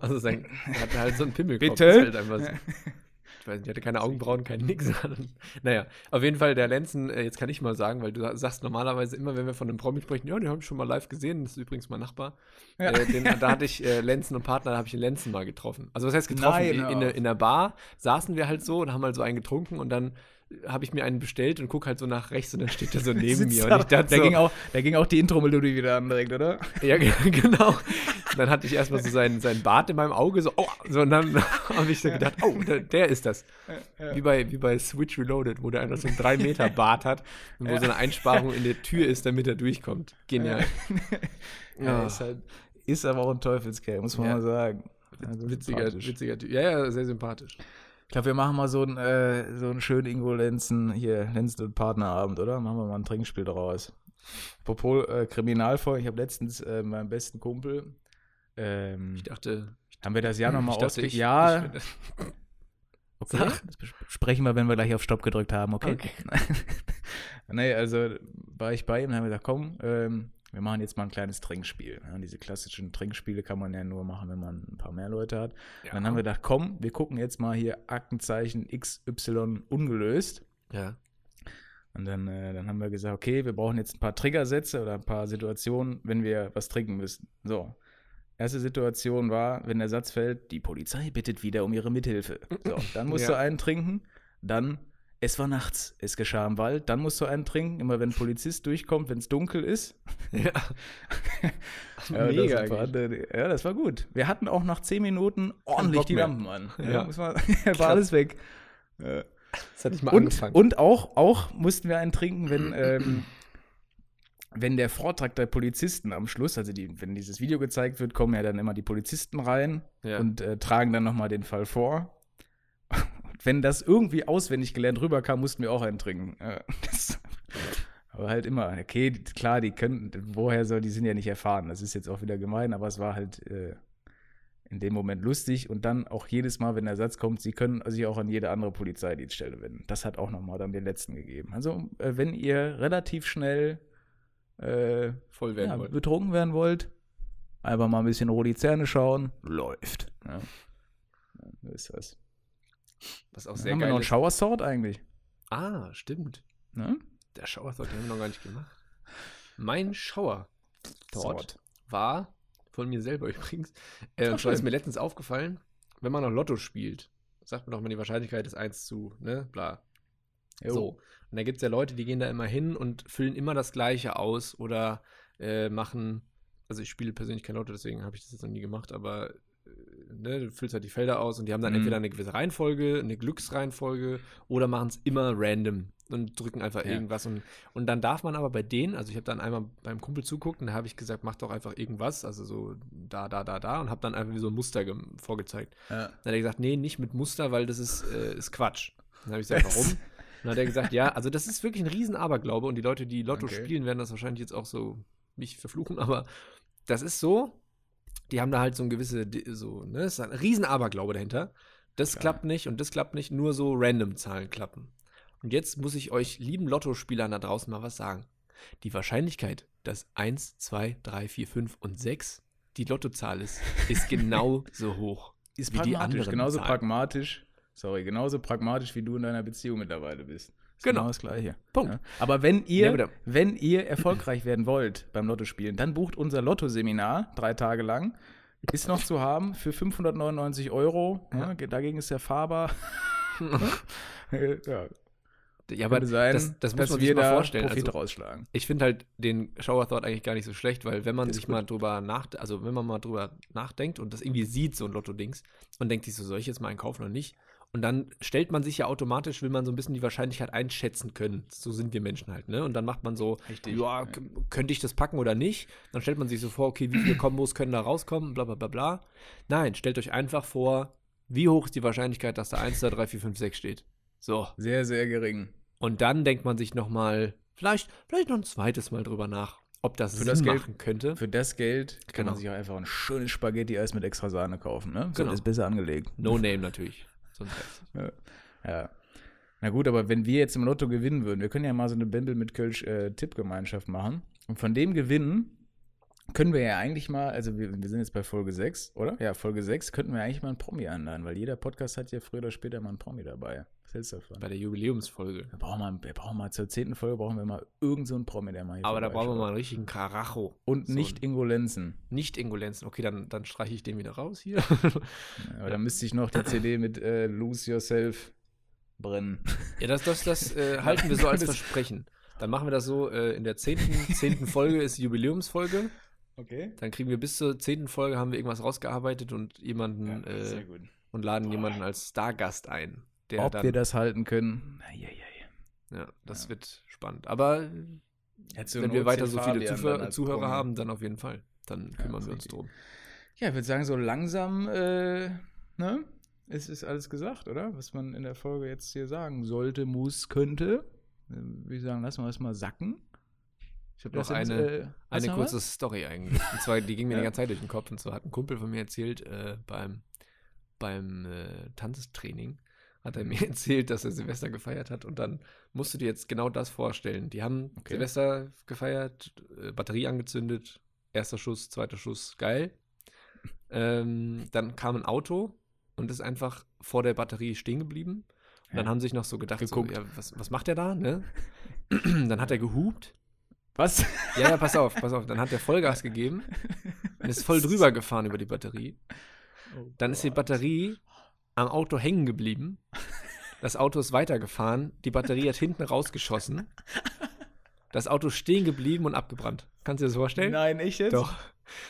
Speaker 3: Also sein, er hatte halt so einen Pimmelkopf.
Speaker 4: Bitte?
Speaker 3: Halt so. <laughs> Ich weiß nicht, er hatte keine Augenbrauen, kein Nix. <laughs> naja, auf jeden Fall der Lenzen, äh, jetzt kann ich mal sagen, weil du sagst normalerweise immer, wenn wir von einem Promi sprechen, ja, den habe ich schon mal live gesehen, das ist übrigens mein Nachbar.
Speaker 4: Ja.
Speaker 3: Äh, den, da hatte ich äh, Lenzen und Partner, da habe ich den Lenzen mal getroffen. Also was heißt getroffen?
Speaker 4: Nein,
Speaker 3: in, in,
Speaker 4: auf.
Speaker 3: in der Bar saßen wir halt so und haben halt so einen getrunken und dann habe ich mir einen bestellt und gucke halt so nach rechts und dann steht er so <laughs> neben mir.
Speaker 4: da,
Speaker 3: Und ich dachte
Speaker 4: da,
Speaker 3: so,
Speaker 4: ging auch, da ging auch die Intro-Melodie wieder an direkt, oder? <laughs>
Speaker 3: ja, ge- genau. Dann hatte ich erstmal so seinen, seinen Bart in meinem Auge, so, oh, so, und dann <laughs> habe ich so gedacht, oh, der, der ist das. Wie bei, wie bei Switch Reloaded, wo der einer so einen 3 Meter Bart hat und wo so eine Einsparung in der Tür ist, damit er durchkommt. Genial.
Speaker 4: Ja,
Speaker 3: Ja.
Speaker 4: ist, halt, ist aber auch ein Teufelskerl, muss man
Speaker 3: Ja.
Speaker 4: mal sagen. Also
Speaker 3: Witziger, witziger Typ. Ja, ja, sehr sympathisch.
Speaker 4: Ich glaube, wir machen mal so einen, äh, so einen schönen Ingo Lenzen, hier, Lenzen und Partnerabend, oder? Machen wir mal ein Trinkspiel daraus. Apropos äh, Kriminalfolge, ich habe letztens äh, meinem besten Kumpel, ähm,
Speaker 3: Ich dachte,
Speaker 4: haben wir das Jahr nochmal
Speaker 3: dachte, ich,
Speaker 4: Ja,
Speaker 3: ich,
Speaker 4: okay.
Speaker 3: Sag.
Speaker 4: Das bes- sprechen wir, wenn wir gleich auf Stopp gedrückt haben, okay?
Speaker 3: Okay. <laughs>
Speaker 4: nee, also war ich bei ihm und haben gesagt, komm, ähm, wir machen jetzt mal ein kleines Trinkspiel. Ja, diese klassischen Trinkspiele kann man ja nur machen, wenn man ein paar mehr Leute hat.
Speaker 3: ja.
Speaker 4: Dann haben wir gedacht, komm, wir gucken jetzt mal hier Aktenzeichen XY ungelöst.
Speaker 3: ja.
Speaker 4: Und dann, äh, dann haben wir gesagt, okay, wir brauchen jetzt ein paar Triggersätze oder ein paar Situationen, wenn wir was trinken müssen. So. Erste Situation war, wenn der Satz fällt, die Polizei bittet wieder um ihre Mithilfe. So, dann musst
Speaker 3: Ja.
Speaker 4: du einen trinken. Dann, es war nachts, es geschah im Wald. Dann musst du einen trinken, immer wenn ein Polizist durchkommt, wenn es dunkel ist.
Speaker 3: ja. <laughs>
Speaker 4: Ja,
Speaker 3: Mega.
Speaker 4: das war, ja, das war gut. Wir hatten auch nach zehn Minuten ordentlich die. Lampen an. Ja,
Speaker 3: Ja.
Speaker 4: muss man, <laughs> war alles weg. Ja.
Speaker 3: Das hatte ich mal
Speaker 4: Und,
Speaker 3: angefangen.
Speaker 4: und auch, auch mussten wir einen trinken, wenn, ähm, wenn der Vortrag der Polizisten am Schluss, also die, wenn dieses Video gezeigt wird, kommen ja dann immer die Polizisten rein und äh, tragen dann nochmal den Fall vor. Wenn das irgendwie auswendig gelernt rüberkam, mussten wir auch einen trinken. <laughs> Das, aber halt immer, okay, klar, die können, woher soll, die sind ja nicht erfahren. Das ist jetzt auch wieder gemein, aber es war halt äh, in dem Moment lustig und dann auch jedes Mal, wenn der Satz kommt, sie können sich auch an jede andere Polizeidienststelle wenden. Das hat auch nochmal dann den letzten gegeben. Also, äh, wenn ihr relativ schnell äh,
Speaker 3: voll werden
Speaker 4: ja,
Speaker 3: wollte.
Speaker 4: betrunken werden wollt, einfach mal ein bisschen Zähne schauen, läuft. Ja. Ja, so ist das.
Speaker 3: Was auch
Speaker 4: Sehr haben wir
Speaker 3: geil
Speaker 4: noch einen. Shower Sword eigentlich?
Speaker 3: Ah, stimmt.
Speaker 4: Ne?
Speaker 3: Der Schauer den haben wir noch gar nicht gemacht. Mein Schauer
Speaker 4: Sword.
Speaker 3: war von mir selber <laughs> übrigens. Äh, und zwar ist mir letztens aufgefallen, wenn man noch Lotto spielt, sagt man doch mal, die Wahrscheinlichkeit ist 1 zu, ne, bla.
Speaker 4: Jo.
Speaker 3: So. Und da gibt es ja Leute, die gehen da immer hin und füllen immer das Gleiche aus oder äh, machen, also ich spiele persönlich kein Lotto, deswegen habe ich das jetzt noch nie gemacht, aber ne, du füllst halt die Felder aus und die haben dann
Speaker 4: Mhm.
Speaker 3: entweder eine gewisse Reihenfolge, eine Glücksreihenfolge oder machen es immer random und drücken einfach
Speaker 4: Ja.
Speaker 3: irgendwas und, und dann darf man aber bei denen, also ich habe dann einmal beim Kumpel zuguckt und da habe ich gesagt, mach doch einfach irgendwas, also so da, da, da, da und habe dann einfach wie so ein Muster vorgezeigt.
Speaker 4: Ja.
Speaker 3: Dann hat er gesagt, nee, nicht mit Muster, weil das ist, äh, ist Quatsch. Dann habe ich gesagt, warum? <laughs> Dann hat er gesagt, ja, also das ist wirklich ein riesen Aberglaube und die Leute, die Lotto
Speaker 4: Okay.
Speaker 3: spielen, werden das wahrscheinlich jetzt auch so mich verfluchen, aber das ist so, die haben da halt so ein gewisse, so, ne, ist ein riesen Aberglaube dahinter. Das
Speaker 4: Klar.
Speaker 3: klappt nicht und das klappt nicht, nur so random Zahlen klappen. Und jetzt muss ich euch lieben Lottospielern da draußen mal was sagen. Die Wahrscheinlichkeit, dass 1, 2, 3, 4, 5 und 6 die Lottozahl ist, ist genau <laughs> so hoch.
Speaker 4: Ist
Speaker 3: wie die anderen
Speaker 4: genauso
Speaker 3: Zahlen.
Speaker 4: pragmatisch. Sorry, genauso pragmatisch, wie du in deiner Beziehung mittlerweile bist. Ist
Speaker 3: Genau.
Speaker 4: das Gleiche.
Speaker 3: Punkt.
Speaker 4: Ja. Aber wenn ihr,
Speaker 3: Ja,
Speaker 4: wenn ihr erfolgreich werden wollt beim Lottospielen, dann bucht unser Lotto-Seminar drei Tage lang. Ist noch zu haben für 599 Euro. Ja, dagegen ist der Faber. <laughs> ja,
Speaker 3: Ja, aber
Speaker 4: sein,
Speaker 3: das, das muss man
Speaker 4: wir
Speaker 3: sich mal vorstellen.
Speaker 4: Profit
Speaker 3: Also,
Speaker 4: rausschlagen.
Speaker 3: ich finde halt den Shower Thought eigentlich gar nicht so schlecht, weil wenn man
Speaker 4: Ist
Speaker 3: sich mal drüber nachdenkt, also wenn man mal drüber nachdenkt und das irgendwie sieht, so ein Lotto-Dings, und denkt sich so, soll ich jetzt mal einen kaufen oder nicht? Und dann stellt man sich ja automatisch, will man so ein bisschen die Wahrscheinlichkeit einschätzen können. So sind wir Menschen halt, ne? Und dann macht man so,
Speaker 4: Richtig,
Speaker 3: ja,
Speaker 4: ja.
Speaker 3: könnte ich das packen oder nicht? Dann stellt man sich so vor, okay, wie viele Kombos können da rauskommen, bla bla bla bla. Nein, stellt euch einfach vor, wie hoch ist die Wahrscheinlichkeit, dass da 1, 2, 3, 4, 5, 6 steht. So.
Speaker 4: Sehr, sehr gering.
Speaker 3: Und dann denkt man sich nochmal, vielleicht, vielleicht noch ein zweites Mal drüber nach, ob das
Speaker 4: Für
Speaker 3: Sinn
Speaker 4: das Geld-
Speaker 3: machen könnte.
Speaker 4: Für das Geld kann man
Speaker 3: Genau.
Speaker 4: sich auch einfach ein schönes Spaghetti-Eis mit extra Sahne kaufen. Ne? So
Speaker 3: Genau.
Speaker 4: ist besser angelegt.
Speaker 3: No Name natürlich. Sonst <laughs> heißt
Speaker 4: Ja. Na gut, aber wenn wir jetzt im Lotto gewinnen würden, wir können ja mal so eine Bembel mit Kölsch äh, Tippgemeinschaft machen. Und von dem Gewinn können wir ja eigentlich mal, also wir, wir sind jetzt bei Folge 6, oder? Ja, Folge 6 könnten wir eigentlich mal einen Promi einladen, weil jeder Podcast hat ja früher oder später mal einen Promi dabei. Was hältst du davon?
Speaker 3: Bei der Jubiläumsfolge.
Speaker 4: Wir brauchen mal, wir brauchen mal zur zehnten Folge brauchen wir mal irgend so einen Promi, der mal hier
Speaker 3: Aber da brauchen wir mal einen richtigen Karacho.
Speaker 4: Und
Speaker 3: so
Speaker 4: nicht Ingo Lenzen.
Speaker 3: Nicht Ingolenzen. Okay, dann, dann streiche ich den wieder raus hier. <laughs>
Speaker 4: Aber da müsste ich noch die CD mit äh, Lose Yourself brennen.
Speaker 3: ja, das, das, das äh, halten wir so als Versprechen. Dann machen wir das so, äh, in der zehnten, zehnten Folge ist Jubiläumsfolge.
Speaker 4: Okay.
Speaker 3: Dann kriegen wir bis zur zehnten Folge, haben wir irgendwas rausgearbeitet und jemanden äh,
Speaker 4: gut.
Speaker 3: und laden jemanden als Stargast ein. Der
Speaker 4: Ob
Speaker 3: dann,
Speaker 4: wir das halten können?
Speaker 3: Ja, das
Speaker 4: Ja.
Speaker 3: wird spannend. Aber wenn wir weiter so viele Zuhörer, Zuhörer haben, dann auf jeden Fall. Dann kümmern wir uns drum.
Speaker 4: Ja, ich würde sagen, so langsam, äh, ne? Es ist alles gesagt, oder? Was man in der Folge jetzt hier sagen sollte, muss, könnte. Äh, Wie sagen, lassen wir das mal sacken.
Speaker 3: Ich habe noch
Speaker 4: sind,
Speaker 3: eine,
Speaker 4: äh,
Speaker 3: eine kurze
Speaker 4: was?
Speaker 3: Story eigentlich. Und zwar, die ging mir die
Speaker 4: Ja.
Speaker 3: ganze Zeit durch den Kopf. Und zwar hat ein Kumpel von mir erzählt, äh, beim, beim äh, Tanztraining, hat er <laughs> mir erzählt, dass er Silvester gefeiert hat. Und dann musst du dir jetzt genau das vorstellen. Die haben
Speaker 4: Okay.
Speaker 3: Silvester gefeiert, äh, Batterie angezündet, erster Schuss, zweiter Schuss, geil. Ähm, dann kam ein Auto und ist einfach vor der Batterie stehen geblieben. Und dann haben sich noch so gedacht, so, ja, was, was macht der da? Ne? <laughs> dann hat er gehupt
Speaker 4: Was?
Speaker 3: ja, ja, pass auf, pass auf. Dann hat er Vollgas gegeben und ist voll drüber gefahren über die Batterie. Dann ist die Batterie am Auto hängen geblieben. Das Auto ist weitergefahren. Die Batterie hat hinten rausgeschossen. Das Auto stehen geblieben und abgebrannt. Kannst du dir das vorstellen?
Speaker 4: Nein, echt jetzt?
Speaker 3: Doch.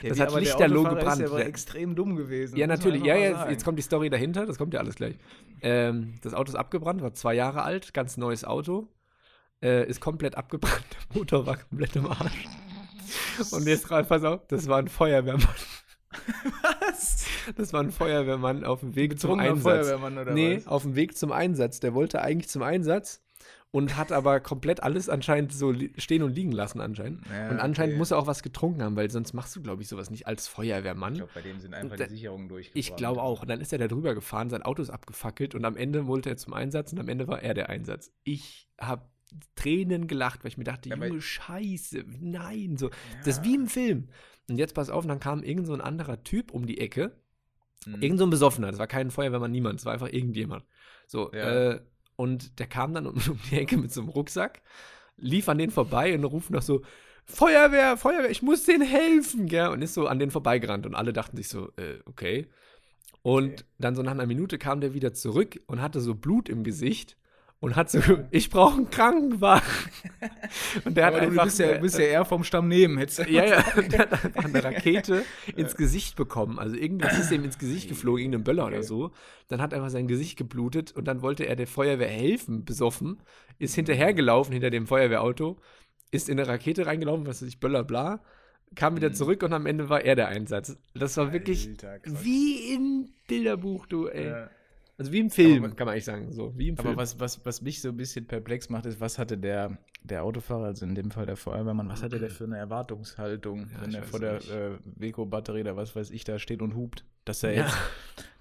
Speaker 4: Ja,
Speaker 3: das
Speaker 4: wie,
Speaker 3: hat
Speaker 4: aber der
Speaker 3: lichterloh gebrannt.
Speaker 4: Ist ja aber
Speaker 3: Der-
Speaker 4: extrem dumm gewesen.
Speaker 3: Ja, natürlich. Ja, ja, jetzt kommt die Story dahinter. Das kommt ja alles gleich. Ähm, das Auto ist abgebrannt, war zwei Jahre alt, ganz neues Auto. Äh, ist komplett abgebrannt. Der Motor war komplett im Arsch. Und jetzt gerade, pass auf, das war ein Feuerwehrmann.
Speaker 4: Was?
Speaker 3: Das war ein Feuerwehrmann auf dem Weg zum Einsatz.
Speaker 4: Feuerwehrmann oder
Speaker 3: nee,
Speaker 4: was?
Speaker 3: auf dem Weg zum Einsatz. Der wollte eigentlich zum Einsatz und hat aber komplett alles anscheinend so stehen und liegen lassen anscheinend.
Speaker 4: Ja,
Speaker 3: und anscheinend
Speaker 4: okay.
Speaker 3: muss er auch was getrunken haben, weil sonst machst du, glaube ich, sowas nicht als Feuerwehrmann.
Speaker 4: Ich glaube, bei dem sind einfach
Speaker 3: Da-
Speaker 4: die Sicherungen durchgebrannt.
Speaker 3: Ich glaube auch. Und dann ist er da drüber gefahren, sein Auto ist abgefackelt und am Ende wollte er zum Einsatz und am Ende war er der Einsatz. Ich habe Tränen gelacht, weil ich mir dachte,
Speaker 4: Ja,
Speaker 3: Junge, Scheiße, nein, so. Das ist
Speaker 4: Ja.
Speaker 3: wie im Film. Und jetzt pass auf, und dann kam irgend so ein anderer Typ um die Ecke,
Speaker 4: Mhm.
Speaker 3: irgend so ein Besoffener, das war kein Feuerwehrmann, niemand, es war einfach irgendjemand. So,
Speaker 4: Ja.
Speaker 3: äh, und der kam dann um, <laughs> um die Ecke mit so einem Rucksack, lief an den vorbei und ruft noch so, Feuerwehr, Feuerwehr, ich muss denen helfen, gell? Und ist so an den vorbeigerannt und alle dachten sich so, äh, okay. Und
Speaker 4: Okay.
Speaker 3: dann so nach einer Minute kam der wieder zurück und hatte so Blut im Gesicht und hat so, <laughs> ich brauche einen Krankenwagen. <laughs> Und der hat
Speaker 4: Aber du
Speaker 3: einfach
Speaker 4: bist ja, bist ja eher vom Stamm neben. Hättest du-
Speaker 3: ja, ja, <laughs> der hat einfach eine Rakete ins Gesicht bekommen. Also irgendwas ist ihm ins Gesicht geflogen, irgendein Böller oder
Speaker 4: Okay.
Speaker 3: so. Dann hat einfach sein Gesicht geblutet und dann wollte er der Feuerwehr helfen, besoffen, ist hinterhergelaufen hinter dem Feuerwehrauto, ist in eine Rakete reingelaufen, was weiß ich, Böller, bla, kam wieder
Speaker 4: Mhm.
Speaker 3: zurück und am Ende war er der Einsatz. Das war wirklich wie im Bilderbuch, du, ey.
Speaker 4: Ja.
Speaker 3: Also wie im Film,
Speaker 4: Aber-
Speaker 3: kann man eigentlich sagen. So, wie im
Speaker 4: Aber
Speaker 3: Film.
Speaker 4: was, was, was mich so ein bisschen perplex macht, ist, was hatte der, der Autofahrer, also in dem Fall der Feuerwehrmann, was hatte der für eine Erwartungshaltung,
Speaker 3: Ja,
Speaker 4: wenn er vor der äh, Weco-Batterie oder was weiß ich da steht und hupt? Dass er
Speaker 3: Ja.
Speaker 4: jetzt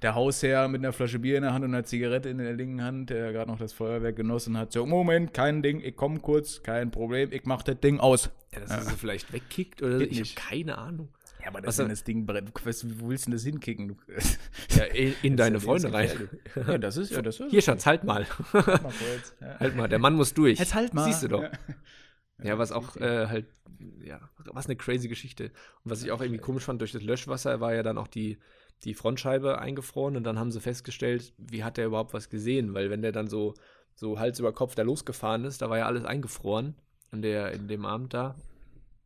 Speaker 4: der Hausherr mit einer Flasche Bier in der Hand und einer Zigarette in der linken Hand, der gerade noch das Feuerwerk genossen hat, so, Moment, kein Ding, ich komme kurz, kein Problem, ich mach das Ding aus.
Speaker 3: ja, dass er so vielleicht wegkickt oder so.
Speaker 4: Geht
Speaker 3: Ich habe keine Ahnung.
Speaker 4: Ja, aber das,
Speaker 3: er-
Speaker 4: das Ding brennt, wo willst du denn das hinkicken? <laughs>
Speaker 3: Ja, in, in deine Freunde rein.
Speaker 4: ja, das ist, ja, das ist.
Speaker 3: Hier, Schatz, halt mal.
Speaker 4: mal kurz. <laughs> Ja.
Speaker 3: Halt mal, der Mann muss durch.
Speaker 4: Jetzt halt mal.
Speaker 3: Siehst du doch.
Speaker 4: Ja.
Speaker 3: Ja, was auch äh, halt, ja, was eine crazy Geschichte. Und was ich auch irgendwie komisch fand, durch das Löschwasser war ja dann auch die, die Frontscheibe eingefroren und dann haben sie festgestellt, wie hat der überhaupt was gesehen? Weil wenn der dann so, so Hals über Kopf da losgefahren ist, da war ja alles eingefroren in, der, in dem Abend da.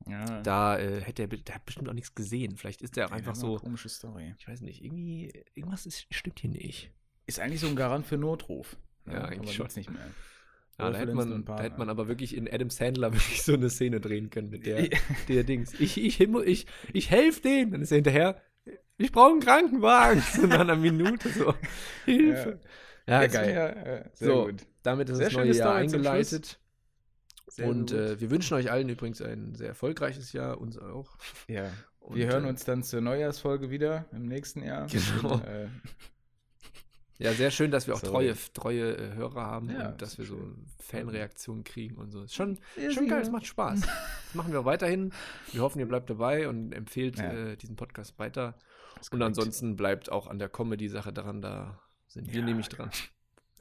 Speaker 4: Ja.
Speaker 3: Da äh, hätte er, der hat bestimmt auch nichts gesehen. Vielleicht ist der auch
Speaker 4: Ja,
Speaker 3: einfach so,
Speaker 4: Komische Story.
Speaker 3: ich weiß nicht, irgendwie, irgendwas ist, stimmt hier nicht.
Speaker 4: Ist eigentlich so ein Garant für Notruf.
Speaker 3: Ja, eigentlich
Speaker 4: aber
Speaker 3: schon.
Speaker 4: nicht mehr.
Speaker 3: Ja, da hätte, man, da hätte man aber wirklich in Adam Sandler <laughs> wirklich so eine Szene drehen können mit der, der Dings. Ich, ich, ich, ich helfe denen. Dann ist er hinterher, ich brauche einen Krankenwagen. <laughs> So nach einer Minute so, <laughs> Hilfe. Ja,
Speaker 4: Ja,
Speaker 3: geil.
Speaker 4: Ja, ja,
Speaker 3: so,
Speaker 4: gut.
Speaker 3: damit ist
Speaker 4: Sehr
Speaker 3: das neue Jahr eingeleitet.
Speaker 4: Sehr
Speaker 3: Und äh, wir wünschen euch allen übrigens ein sehr erfolgreiches Jahr, uns auch.
Speaker 4: ja.
Speaker 3: Und,
Speaker 4: Wir hören
Speaker 3: äh,
Speaker 4: uns dann zur Neujahrsfolge wieder im nächsten Jahr. <laughs>
Speaker 3: Genau.
Speaker 4: äh,
Speaker 3: Ja, sehr schön, dass wir auch treue, treue äh, Hörer haben
Speaker 4: Ja,
Speaker 3: und dass wir so
Speaker 4: schön.
Speaker 3: Fanreaktionen kriegen und so. Ist schon,
Speaker 4: Ja,
Speaker 3: schon geil, es macht Spaß. <laughs> Das machen wir auch weiterhin. Wir hoffen, ihr bleibt dabei und empfehlt
Speaker 4: Ja.
Speaker 3: äh, diesen Podcast weiter. Und ansonsten bleibt auch an der Comedy-Sache dran, da sind wir nämlich dran.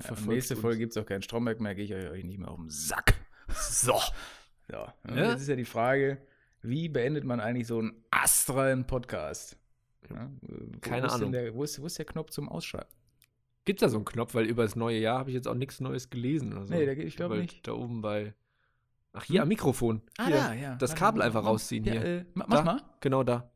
Speaker 4: Ja, nächste. Folge gibt es auch keinen Stromberg mehr, gehe ich euch euch nicht mehr auf den Sack. So.
Speaker 3: Ja?
Speaker 4: Jetzt ist ja die Frage, wie beendet man eigentlich so einen astralen Podcast? Ja,
Speaker 3: Keine
Speaker 4: wo ist denn
Speaker 3: Ahnung.
Speaker 4: Der, wo, ist, wo ist der Knopf zum Ausschalten?
Speaker 3: Gibt es da so einen Knopf? Weil über das neue Jahr habe ich jetzt auch nichts Neues gelesen oder so.
Speaker 4: Nee, da geht- ich glaub
Speaker 3: Weil
Speaker 4: nicht.
Speaker 3: Da oben bei. Ach, hier am Mikrofon.
Speaker 4: Ah,
Speaker 3: hier.
Speaker 4: da, ja.
Speaker 3: Das Kabel
Speaker 4: mach-
Speaker 3: einfach
Speaker 4: mach-
Speaker 3: rausziehen
Speaker 4: ja,
Speaker 3: hier.
Speaker 4: Äh, ma-
Speaker 3: Da,
Speaker 4: mach mal.
Speaker 3: Genau da.